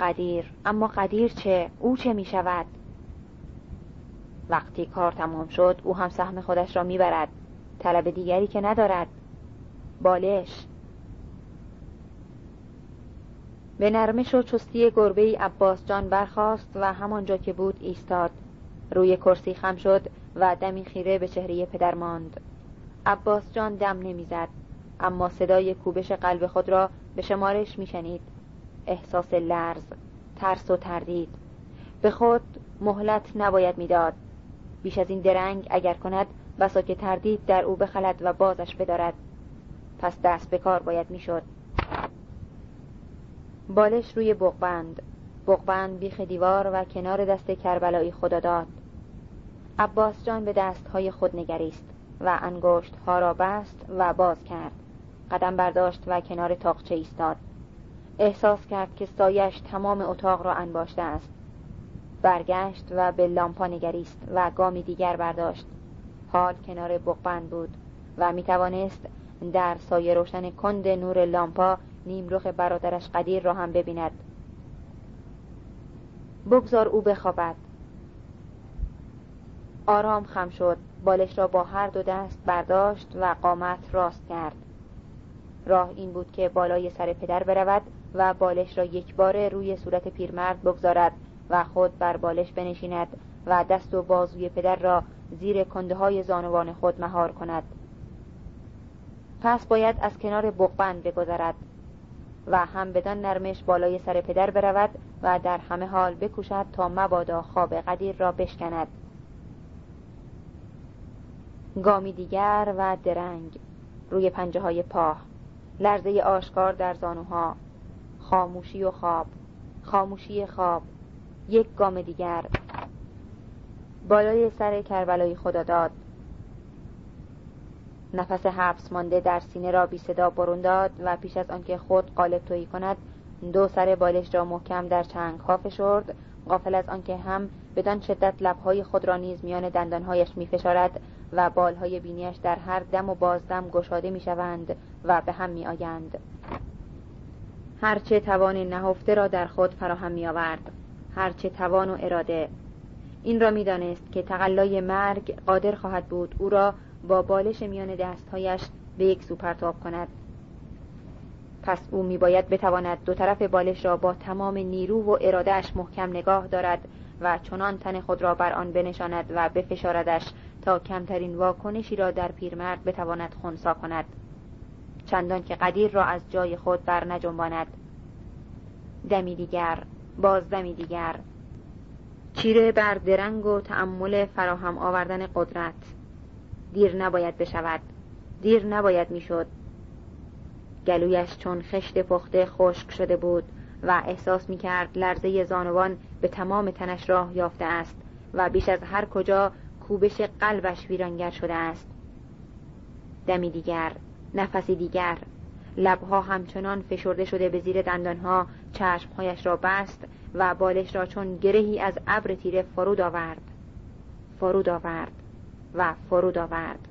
قدیر. اما قدیر چه؟ او چه می شود وقتی کار تمام شد او هم سهم خودش را می‌برد. طلب دیگری که ندارد. بالش. به نرمش و چستی گربه ای عباس جان برخاست و همانجا که بود ایستاد. روی کرسی خم شد و دمی خیره به چهره پدر ماند. عباس جان دم نمی‌زد اما صدای کوبش قلب خود را به شمارش میشنید. احساس لرز ترس و تردید. به خود مهلت نباید می‌داد. بیش از این درنگ اگر کند بسا که تردید در او بخلد و بازش بدارد. پس دست به کار باید می‌شد. بالش روی بغبند. بغبند بیخ دیوار و کنار دست کربلایی خدا داد. عباس جان به دستهای خود نگریست و انگشت ها را بست و باز کرد. قدم برداشت و کنار تاقچه ایستاد. احساس کرد که سایش تمام اتاق را انباشته است. برگشت و به لامپا نگریست و گامی دیگر برداشت. حال کنار بغبند بود و می توانست در سایه روشن کند نور لامپا نیمرخ برادرش قدیر را هم ببیند. بگذار او بخوابد. آرام خم شد. بالش را با هر دو دست برداشت و قامت راست کرد. راه این بود که بالای سر پدر برود و بالش را یک بار روی صورت پیرمرد بگذارد. و خود بر بالش بنشیند و دست و بازوی پدر را زیر کنده های زانوان خود مهار کند. پس باید از کنار بغبند بگذرد و هم بدان نرمش بالای سر پدر برود و در همه حال بکوشد تا مبادا خواب قدیر را بشکند. گامی دیگر و درنگ روی پنجه های پا لرزه آشکار در زانوها خاموشی و خواب خاموشی خواب. یک گام دیگر. بالای سر کربلای خدا داد نفس حبس مانده در سینه را بی صدا برون داد و پیش از آنکه خود قالب تویی کند دو سر بالش را محکم در چنگ ها فشرد غافل از آنکه هم بدان شدت لبهای خود را نیز میان دندانهایش می فشارد و بالهای بینیش در هر دم و بازدم گشاده می شوند و به هم می آیند هرچه توان نهفته را در خود فراهم می آورد هرچه توان و اراده. این را می‌دانست که تقلای مرگ قادر خواهد بود او را با بالش میان دستهایش به یک سو پرتاب کند. پس او میباید بتواند دو طرف بالش را با تمام نیرو و ارادهش محکم نگاه دارد و چنان تن خود را بر آن بنشاند و بفشاردش تا کمترین واکنشی را در پیرمرد بتواند خونسا کند. چندان که قدیر را از جای خود بر نجنباند دمی دیگر. باز دمی دیگر. چیره بر درنگ و تأمل فراهم آوردن قدرت. دیر نباید بشود. دیر نباید می‌شد. گلویش چون خشت پخته خشک شده بود و احساس می کرد لرزه زانوان به تمام تنش راه یافته است و بیش از هر کجا کوبش قلبش ویرانگر شده است. دمی دیگر نفسی دیگر لبها همچنان فشرده شده به زیر دندانها چشمهایش را بست و بالش را چون گرهی از ابر تیره فرود آورد. فرود آورد و فرود آورد.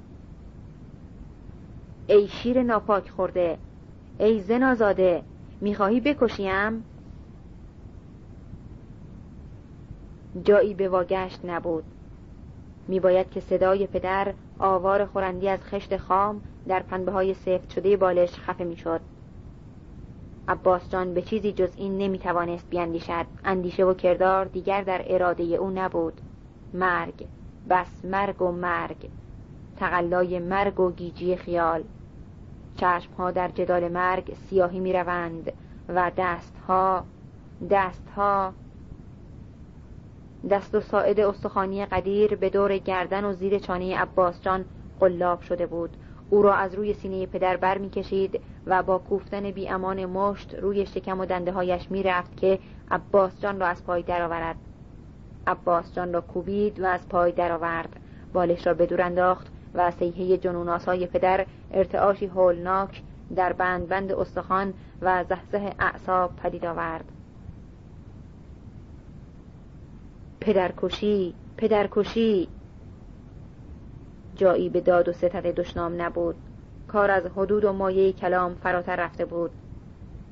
ای شیر ناپاک خورده ای زنازاده می‌خواهی بکشیم؟ جایی به واگشت نبود. میباید که صدای پدر آوار خورندی از خشت خام در پنبه های سفت شده بالش خفه می‌شد. عباس جان به چیزی جز این نمی‌توانست بیاندیشد اندیشه و کردار دیگر در اراده او نبود. مرگ بس مرگ و مرگ. تقلای مرگ و گیجی خیال. چشمها در جدال مرگ سیاهی می روند و دستها دستها. دست و ساعد استخوانی قدیر به دور گردن و زیر چانه عباس جان قلاب شده بود. او را از روی سینه پدر بر می کشید و با کوفتن بی امان مشت روی شکم و دنده هایش می رفت که عباس جان را از پای درآورد. عباس جان را کوبید و از پای درآورد. بالش را به دور انداخت و سیحه جنوناسای پدر ارتعاشی هولناک در بند بند استخوان و زهزه اعصاب پدید آورد. پدرکشی پدرکشی! جایی به داد و ستد دشنام نبود. کار از حدود و مایه کلام فراتر رفته بود.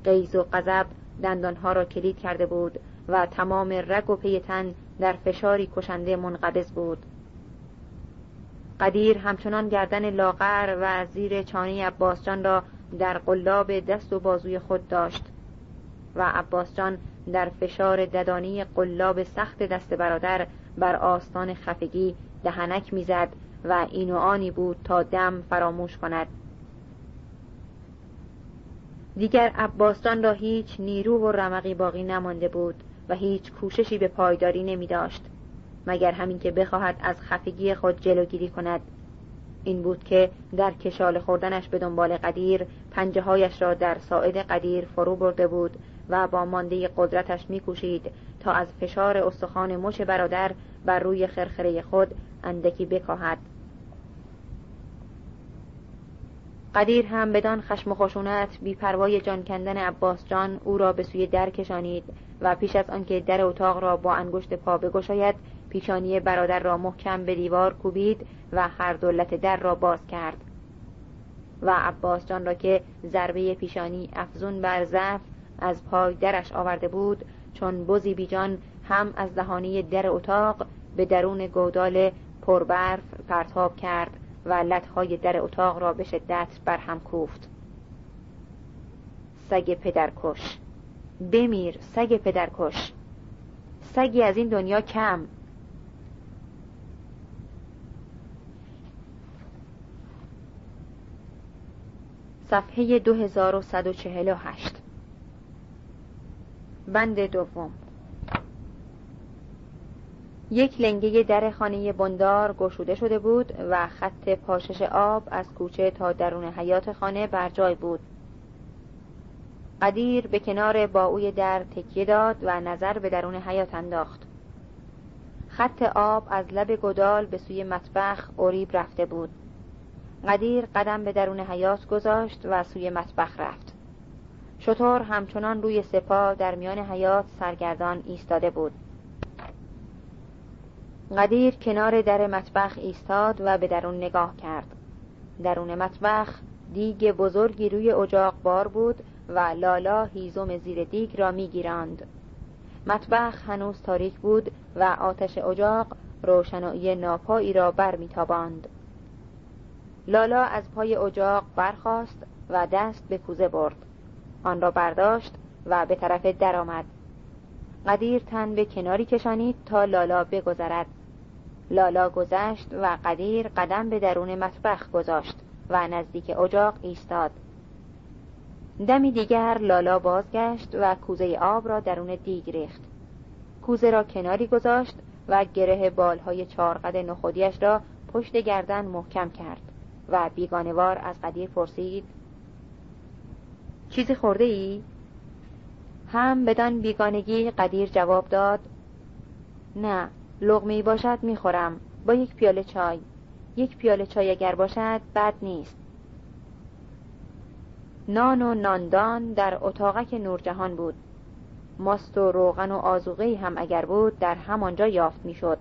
قیز و غضب دندانها را کلید کرده بود و تمام رگ و پی تن در فشاری کشنده منقبض بود. قدیر همچنان گردن لاغر و زیر چانه عباسجان را در قلاب دست و بازوی خود داشت و عباسجان در فشار ددانی قلاب سخت دست برادر بر آستان خفگی دهنک می‌زد و این و آنی بود تا دم فراموش کند. دیگر عباسجان را هیچ نیرو و رمقی باقی نمانده بود و هیچ کوششی به پایداری نمی داشت مگر همین که بخواهد از خفگی خود جلوگیری کند. این بود که در کشال خوردنش به دنبال قدیر پنجه هایش را در ساعد قدیر فرو برده بود و با مانده قدرتش میکوشید تا از فشار استخوان مچ برادر بر روی خرخره خود اندکی بکاهد. قدیر هم بدان خشم و خشونت بیپروای جان کندن عباس جان او را به سوی در کشانید و پیش از آنکه در اتاق را با انگشت پا بگشاید پیشانی برادر را محکم به دیوار کوبید و هر دولت در را باز کرد. و عباس جان را که ضربه پیشانی افزون بر ضعف از پای درش آورده بود چون بزی بیجان هم از دهانی در اتاق به درون گودال پربرف پرتاب کرد. و لطهای در اتاق را به شدت برهم کوفت. سگ پدرکش. بمیر سگ پدرکش. سگی از این دنیا کم. صفحه 2148 بند دوم. یک لنگه در خانه بندار گشوده شده بود و خط پاشش آب از کوچه تا درون حیات خانه بر جای بود. قدیر به کنار باوی در تکیه داد و نظر به درون حیات انداخت. خط آب از لب گدال به سوی مطبخ اوریب رفته بود. قدیر قدم به درون حیات گذاشت و سوی مطبخ رفت. شطور همچنان روی سپا در میان حیات سرگردان ایستاده بود. قدیر کنار در مطبخ ایستاد و به درون نگاه کرد. درون مطبخ دیگ بزرگی روی اجاق بار بود و لالا هیزم زیر دیگ را میگیراند. مطبخ هنوز تاریک بود و آتش اجاق روشنایی ناپایی را بر میتاباند. لالا از پای اجاق برخاست و دست به کوزه برد. آن را برداشت و به طرف در آمد. قدیر تن به کناری کشانید تا لالا بگذرد. لالا گذشت و قدیر قدم به درون مطبخ گذاشت و نزدیک اجاق ایستاد. دمی دیگر لالا بازگشت و کوزه آب را درون دیگ ریخت. کوزه را کناری گذاشت و گره بالهای چارقد نخودیش را پشت گردن محکم کرد و بیگانوار از قدیر پرسید چیزی خورده ای؟ هم بدان بیگانگی قدیر جواب داد نه. لغمی باشد می‌خورم. با یک پیاله چای. یک پیاله چای اگر باشد بد نیست. نان و ناندان در اتاقک نورجهان بود. ماست و روغن و آزوغه هم اگر بود در همانجا یافت می‌شد.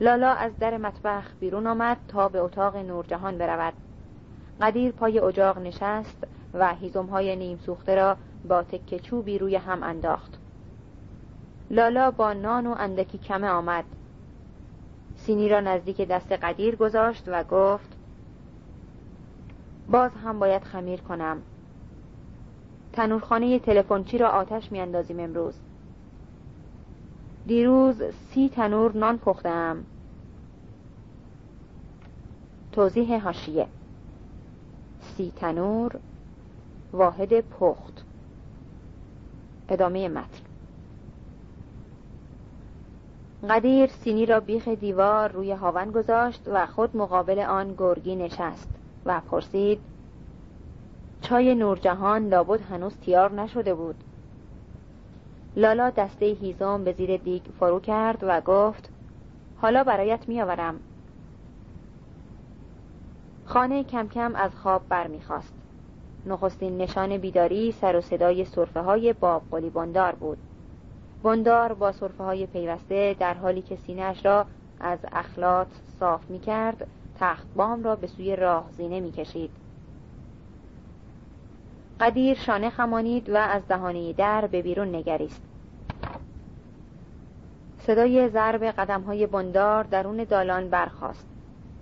لالا از در مطبخ بیرون آمد تا به اتاق نورجهان برود. قدیر پای اجاق نشست و هیزم های نیم سوخته را با تکه چوبی روی هم انداخت. لالا با نان و اندکی کمه آمد. سینی را نزدیک دست قدیر گذاشت و گفت باز هم باید خمیر کنم. تنورخانه تلفنچی را آتش میاندازیم امروز. دیروز سی تنور نان پختم توضیح هاشیه سی تنور واحد پخت. ادامه متن. قدیر سینی را بیخ دیوار روی هاون گذاشت و خود مقابل آن گرگی نشست و پرسید چای نورجهان لابد هنوز تیار نشده بود؟ لالا دسته هیزم به زیر دیگ فرو کرد و گفت حالا برایت میآورم. خانه کم کم از خواب برمیخواست نخستین نشان بیداری سر و صدای صرفه های باب قلی بندار بود. بندار با صرفه های پیوسته در حالی که سینهش را از اخلاط صاف می کرد تخت بام را به سوی راه زینه می کشید قدیر شانه خمانید و از دهانه در به بیرون نگریست. صدای ضرب قدم های بندار درون دالان برخاست.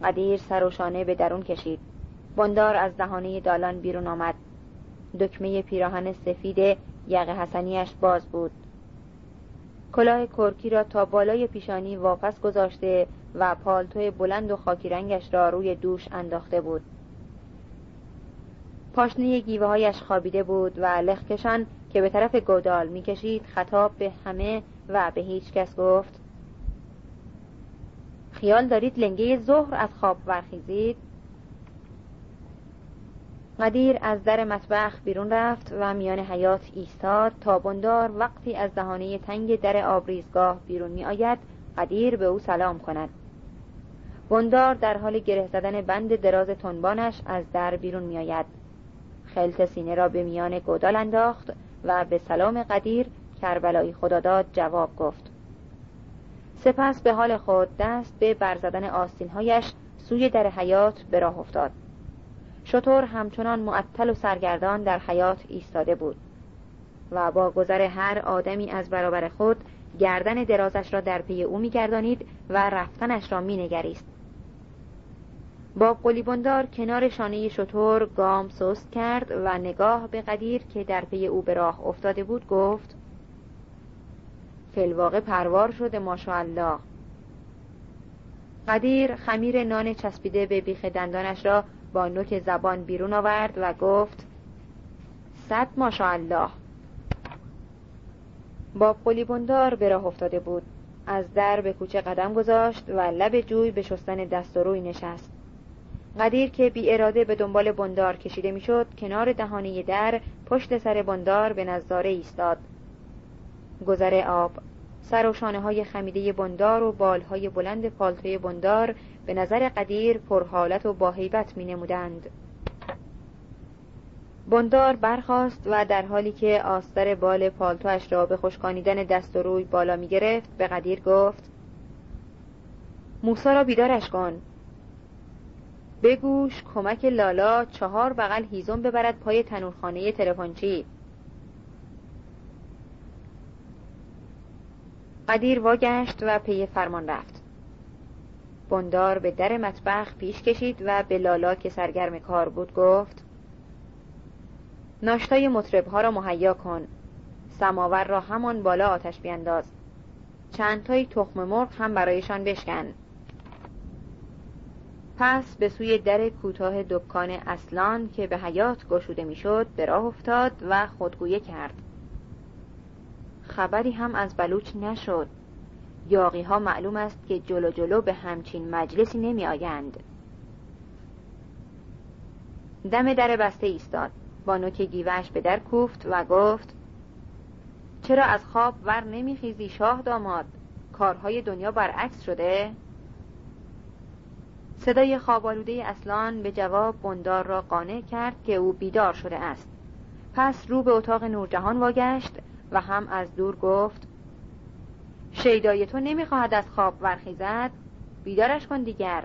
قدیر سر و شانه به درون کشید. بندار از دهانه دالان بیرون آمد. دکمه پیراهن سفید یق حسنیش باز بود. کلاه کرکی را تا بالای پیشانی واپس گذاشته و پالتوی بلند و خاکی رنگش را روی دوش انداخته بود. پاشنه گیوه هایش خوابیده بود و لخکشان که به طرف گودال می‌کشید خطاب به همه و به هیچ کس گفت خیال دارید لنگه ظهر از خواب برخیزید؟ قدیر از در مطبخ بیرون رفت و میان حیات ایستاد تا بندار وقتی از دهانه تنگ در آبریزگاه بیرون می آید قدیر به او سلام کند. بندار در حال گره زدن بند دراز تنبانش از در بیرون می آید خلط سینه را به میان گودال انداخت و به سلام قدیر کربلایی خداداد جواب گفت. سپس به حال خود دست به برزدن آستینهایش سوی در حیات به راه افتاد. شطور همچنان معطل و سرگردان در حیات ایستاده بود و با گذر هر آدمی از برابر خود گردن درازش را در پی او میگردانید و رفتنش را مینگریست. بابقلی بندار کنار شانه شتر گام سست کرد و نگاه به قدیر که در پی او به راه افتاده بود گفت فی‌الواقع پروار شده ماشاءالله. قدیر خمیر نان چسبیده به بیخ دندانش را با نوک زبان بیرون آورد و گفت صد ماشاءالله. با قلیبندار به راه افتاده بود. از در به کوچه قدم گذاشت و لب جوی به شستن دست و روی نشست. قدیر که بی اراده به دنبال بندار کشیده می‌شد کنار دهانه در پشت سر بندار به نظاره ایستاد. گذر آب سر و شانه های خمیده بندار و بالهای بلند پالتوی بندار به نظر قدیر پرحالت و با حیبت می نمودند. بندار برخاست و در حالی که آستر بال پالتوش را به خشکانیدن دست و روی بالا می گرفت به قدیر گفت موسا را بیدارش کن. بگوش کمک لالا چهار بغل هیزم ببرد پای تنورخانه تلفنچی. قدیر واگشت و پی فرمان رفت. بندار به در مطبخ پیش کشید و به لالا که سرگرم کار بود گفت ناشتای مطربها را مهیا کن. سماور را همان بالا آتش بینداز. چند تایی تخم مرغ هم برایشان بشکن. پس به سوی در کوتاه دکان اصلان که به حیات گشوده می‌شد به راه افتاد و خودگویه کرد. خبری هم از بلوچ نشد. یاقی ها معلوم است که جلو جلو به همچین مجلسی نمی آیند دم در بسته ایستاد. با نوک گیوش به در کوفت و گفت چرا از خواب ور نمیخیزی شاه داماد؟ کارهای دنیا برعکس شده؟ صدای خوابالوده اصلان به جواب بندار را قانع کرد که او بیدار شده است. پس رو به اتاق نورجهان واگشت و هم از دور گفت شیدای تو نمی‌خواهد از خواب ورخیزد بیدارش کن دیگر.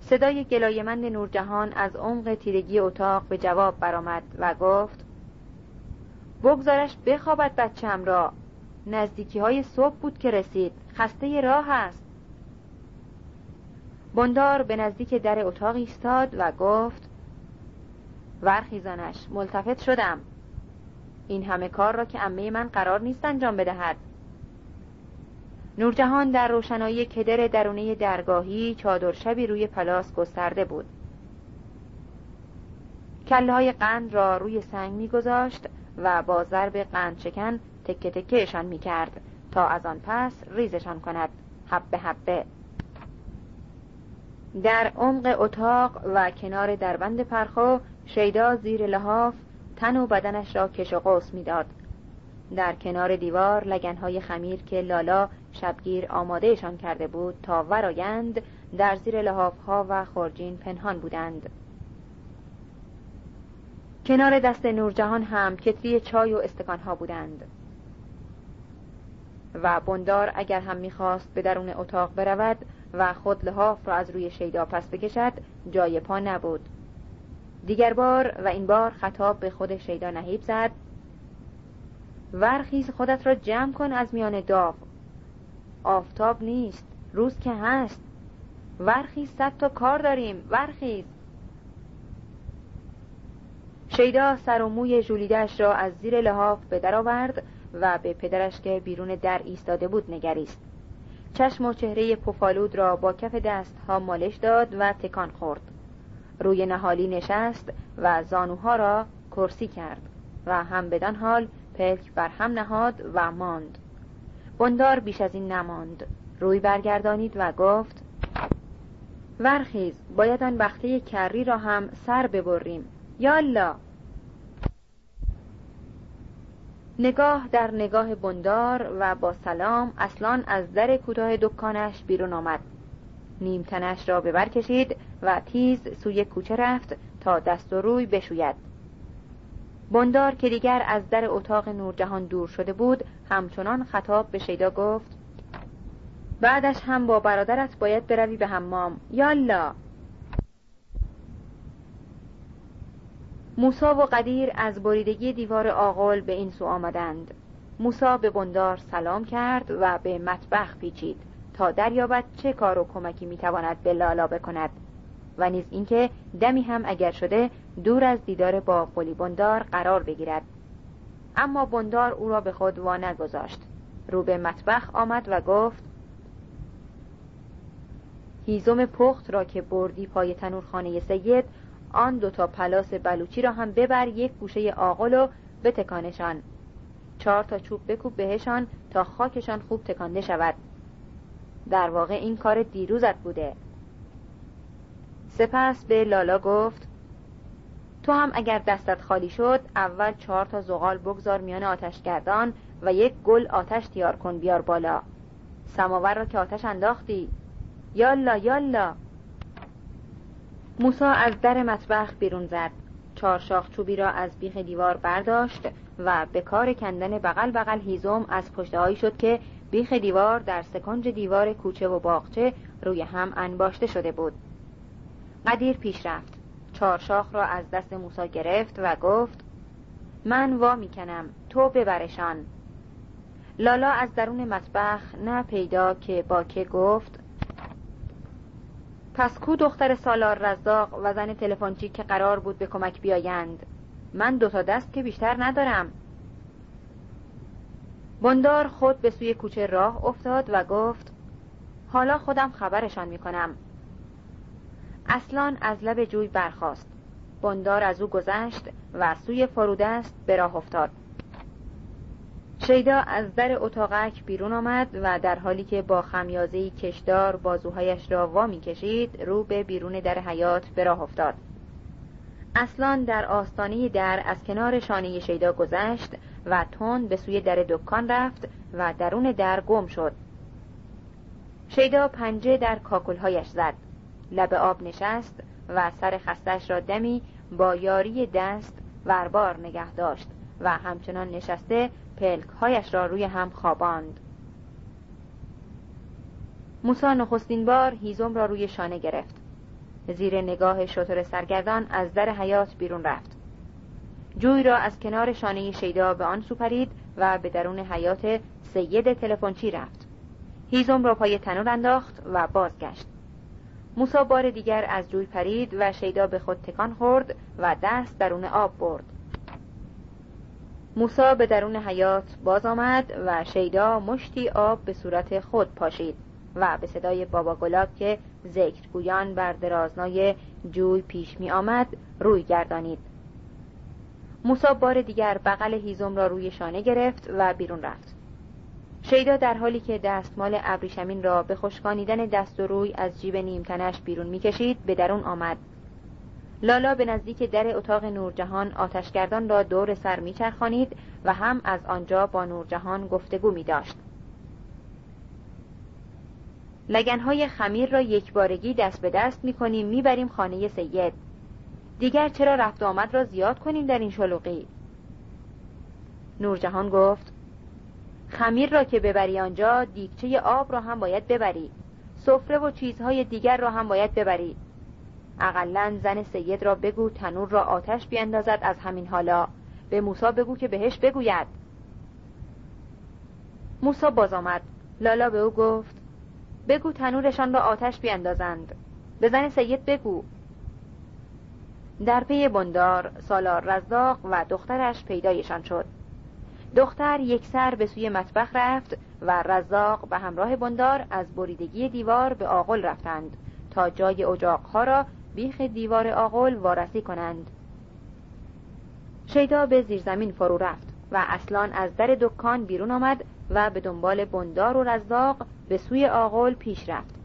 صدای گلایمند نورجهان از عمق تیرگی اتاق به جواب برآمد و گفت بگذارش بخوابد بچم را. نزدیکی های صبح بود که رسید. خسته راه است. بندار به نزدیک در اتاق ایستاد و گفت ورخیزانش ملتفت شدم. این همه کار را که امه من قرار نیست انجام بدهد. نورجهان در روشنایی کدر درونه درگاهی چادر شبی روی پلاس گسترده بود. کله های قند را روی سنگ میگذاشت و با ضرب قند شکن تکه تکهشان می کرد تا از آن پس ریزشان کند حبه حبه. در عمق اتاق و کنار دربند پرخو شیدا زیر لحاف تن و بدنش را کش و قوس می‌داد. در کنار دیوار لگنهای خمیر که لالا شبگیر آمادهشان کرده بود تا ورایند در زیر لحافها و خورجین پنهان بودند. کنار دست نورجهان هم کتری چای و استکانها بودند. و بندار اگر هم می‌خواست به درون اتاق برود و خود لحاف را از روی شیدا پس بکشد جای پا نبود. دیگر بار و این بار خطاب به خود شیدا نهیب زد ورخیز خودت را جمع کن از میان داغ. آفتاب نیست روز که هست. ورخیز صد تا کار داریم ورخیز. شیدا سر و موی جولیدش را از زیر لحاف به در آورد و به پدرش که بیرون در ایستاده بود نگریست. چشم و چهره پفالود را با کف دست ها مالش داد و تکان خورد. روی نهالی نشست و زانوها را کرسی کرد و هم بدان حال پلک بر هم نهاد و ماند. بندار بیش از این نماند. روی برگردانید و گفت ورخیز باید آن بخته کری را هم سر ببریم. یالا نگاه در نگاه بندار و با سلام اصلان از در کوتاه دکانش بیرون آمد. نیمتنش را به کشید و تیز سوی کوچه رفت تا دست و روی بشوید. بندار که دیگر از در اتاق نورجهان دور شده بود همچنان خطاب به شیدا گفت بعدش هم با برادرت باید بروی به حمام. یالا! موسا و قدیر از بریدگی دیوار آغل به این سو آمدند. موسا به بندار سلام کرد و به مطبخ پیچید تا دریابد چه کار و کمکی می‌تواند به لالا بکند. و نیز اینکه دمی هم اگر شده دور از دیدار با قلی بندار قرار بگیرد. اما بندار او را به خود وا نگذاشت رو به مطبخ آمد و گفت هیزم پخت را که بردی پای تنورخانه سید آن دوتا پلاس بلوچی را هم ببر یک گوشه آقل و بتکانشان. چهار تا چوب بکوب بهشان تا خاکشان خوب تکانده شود. در واقع این کار دیروزت بوده. سپس به لالا گفت تو هم اگر دستت خالی شد اول چهار تا زغال بگذار میان آتشگردان و یک گل آتش تیار کن بیار بالا. سماور را که آتش انداختی. یالا یالا. موسا از در مطبخ بیرون زد. چهار شاخ چوبی را از بیخ دیوار برداشت و به کار کندن بغل بغل هیزم از پشتهایی شد که بیخ دیوار در سکنج دیوار کوچه و باغچه روی هم انباشته شده بود. قدیر پیش رفت. چهار شاخ را از دست موسا گرفت و گفت من وا می‌کنم تو ببرشان. لالا از درون مطبخ نه پیدا که با که گفت پس کو دختر سالار رزاق و زن تلفنچی که قرار بود به کمک بیایند؟ من دو تا دست که بیشتر ندارم. بندار خود به سوی کوچه راه افتاد و گفت حالا خودم خبرشان می‌کنم. اصلان از لب جوی برخاست. بندار از او گذشت و سوی فرودست به راه افتاد. شیدا از در اتاقک بیرون آمد و در حالی که با خمیازه کشدار بازوهایش را وا کشید رو به بیرون در حیات به راه افتاد. اصلان در آستانه در از کنار شانه شیدا گذشت و تند به سوی در دکان رفت و درون در گم شد. شیدا پنجه در کاکلهایش زد. لب آب نشست و سر خستش را دمی با یاری دست وربار نگه داشت و همچنان نشسته پلکهایش را روی هم خواباند. موسا نخستین بار هیزم را روی شانه گرفت. زیر نگاه شطور سرگردان از در حیات بیرون رفت. جوی را از کنار شانه شیدا به آن سوپرید و به درون حیات سید تلفنچی رفت. هیزم را پای تنور انداخت و بازگشت. موسا بار دیگر از جوی پرید و شیدا به خود تکان خورد و دست درون آب برد. موسا به درون حیات باز آمد و شیدا مشتی آب به صورت خود پاشید و به صدای بابا گلاب که ذکر گویان بر درازنای جوی پیش می آمد روی گردانید. موسا بار دیگر بغل هیزم را روی شانه گرفت و بیرون رفت. شیدا در حالی که دستمال ابریشمین را به خشکانیدن دست و روی از جیب نیمتنش بیرون می‌کشید به درون آمد. لالا به نزدیک در اتاق نورجهان آتشگردان را دور سر میچرخانید و هم از آنجا با نورجهان گفتگو می داشت. لگنهای خمیر را یک بارگی دست به دست می کنیم می بریم خانه سید. دیگر چرا رفت آمد را زیاد کنیم در این شلوغی؟ نورجهان گفت خمیر را که ببری آنجا دیگچه آب را هم باید ببری. سفره و چیزهای دیگر را هم باید ببری. اقلا زن سید را بگو تنور را آتش بیندازد از همین حالا. به موسا بگو که بهش بگوید. موسا باز آمد. لالا به او گفت بگو تنورشان را آتش بیندازند. به زن سید بگو. در پی بندار سالار رزاق و دخترش پیدایشان شد. دختر یک سر به سوی مطبخ رفت و رزاق به همراه بندار از بریدگی دیوار به آغل رفتند تا جای اجاقها را بیخ دیوار آغل وارسی کنند. شیدا به زیرزمین فرو رفت و اصلان از در دکان بیرون آمد و به دنبال بندار و رزاق به سوی آغل پیش رفت.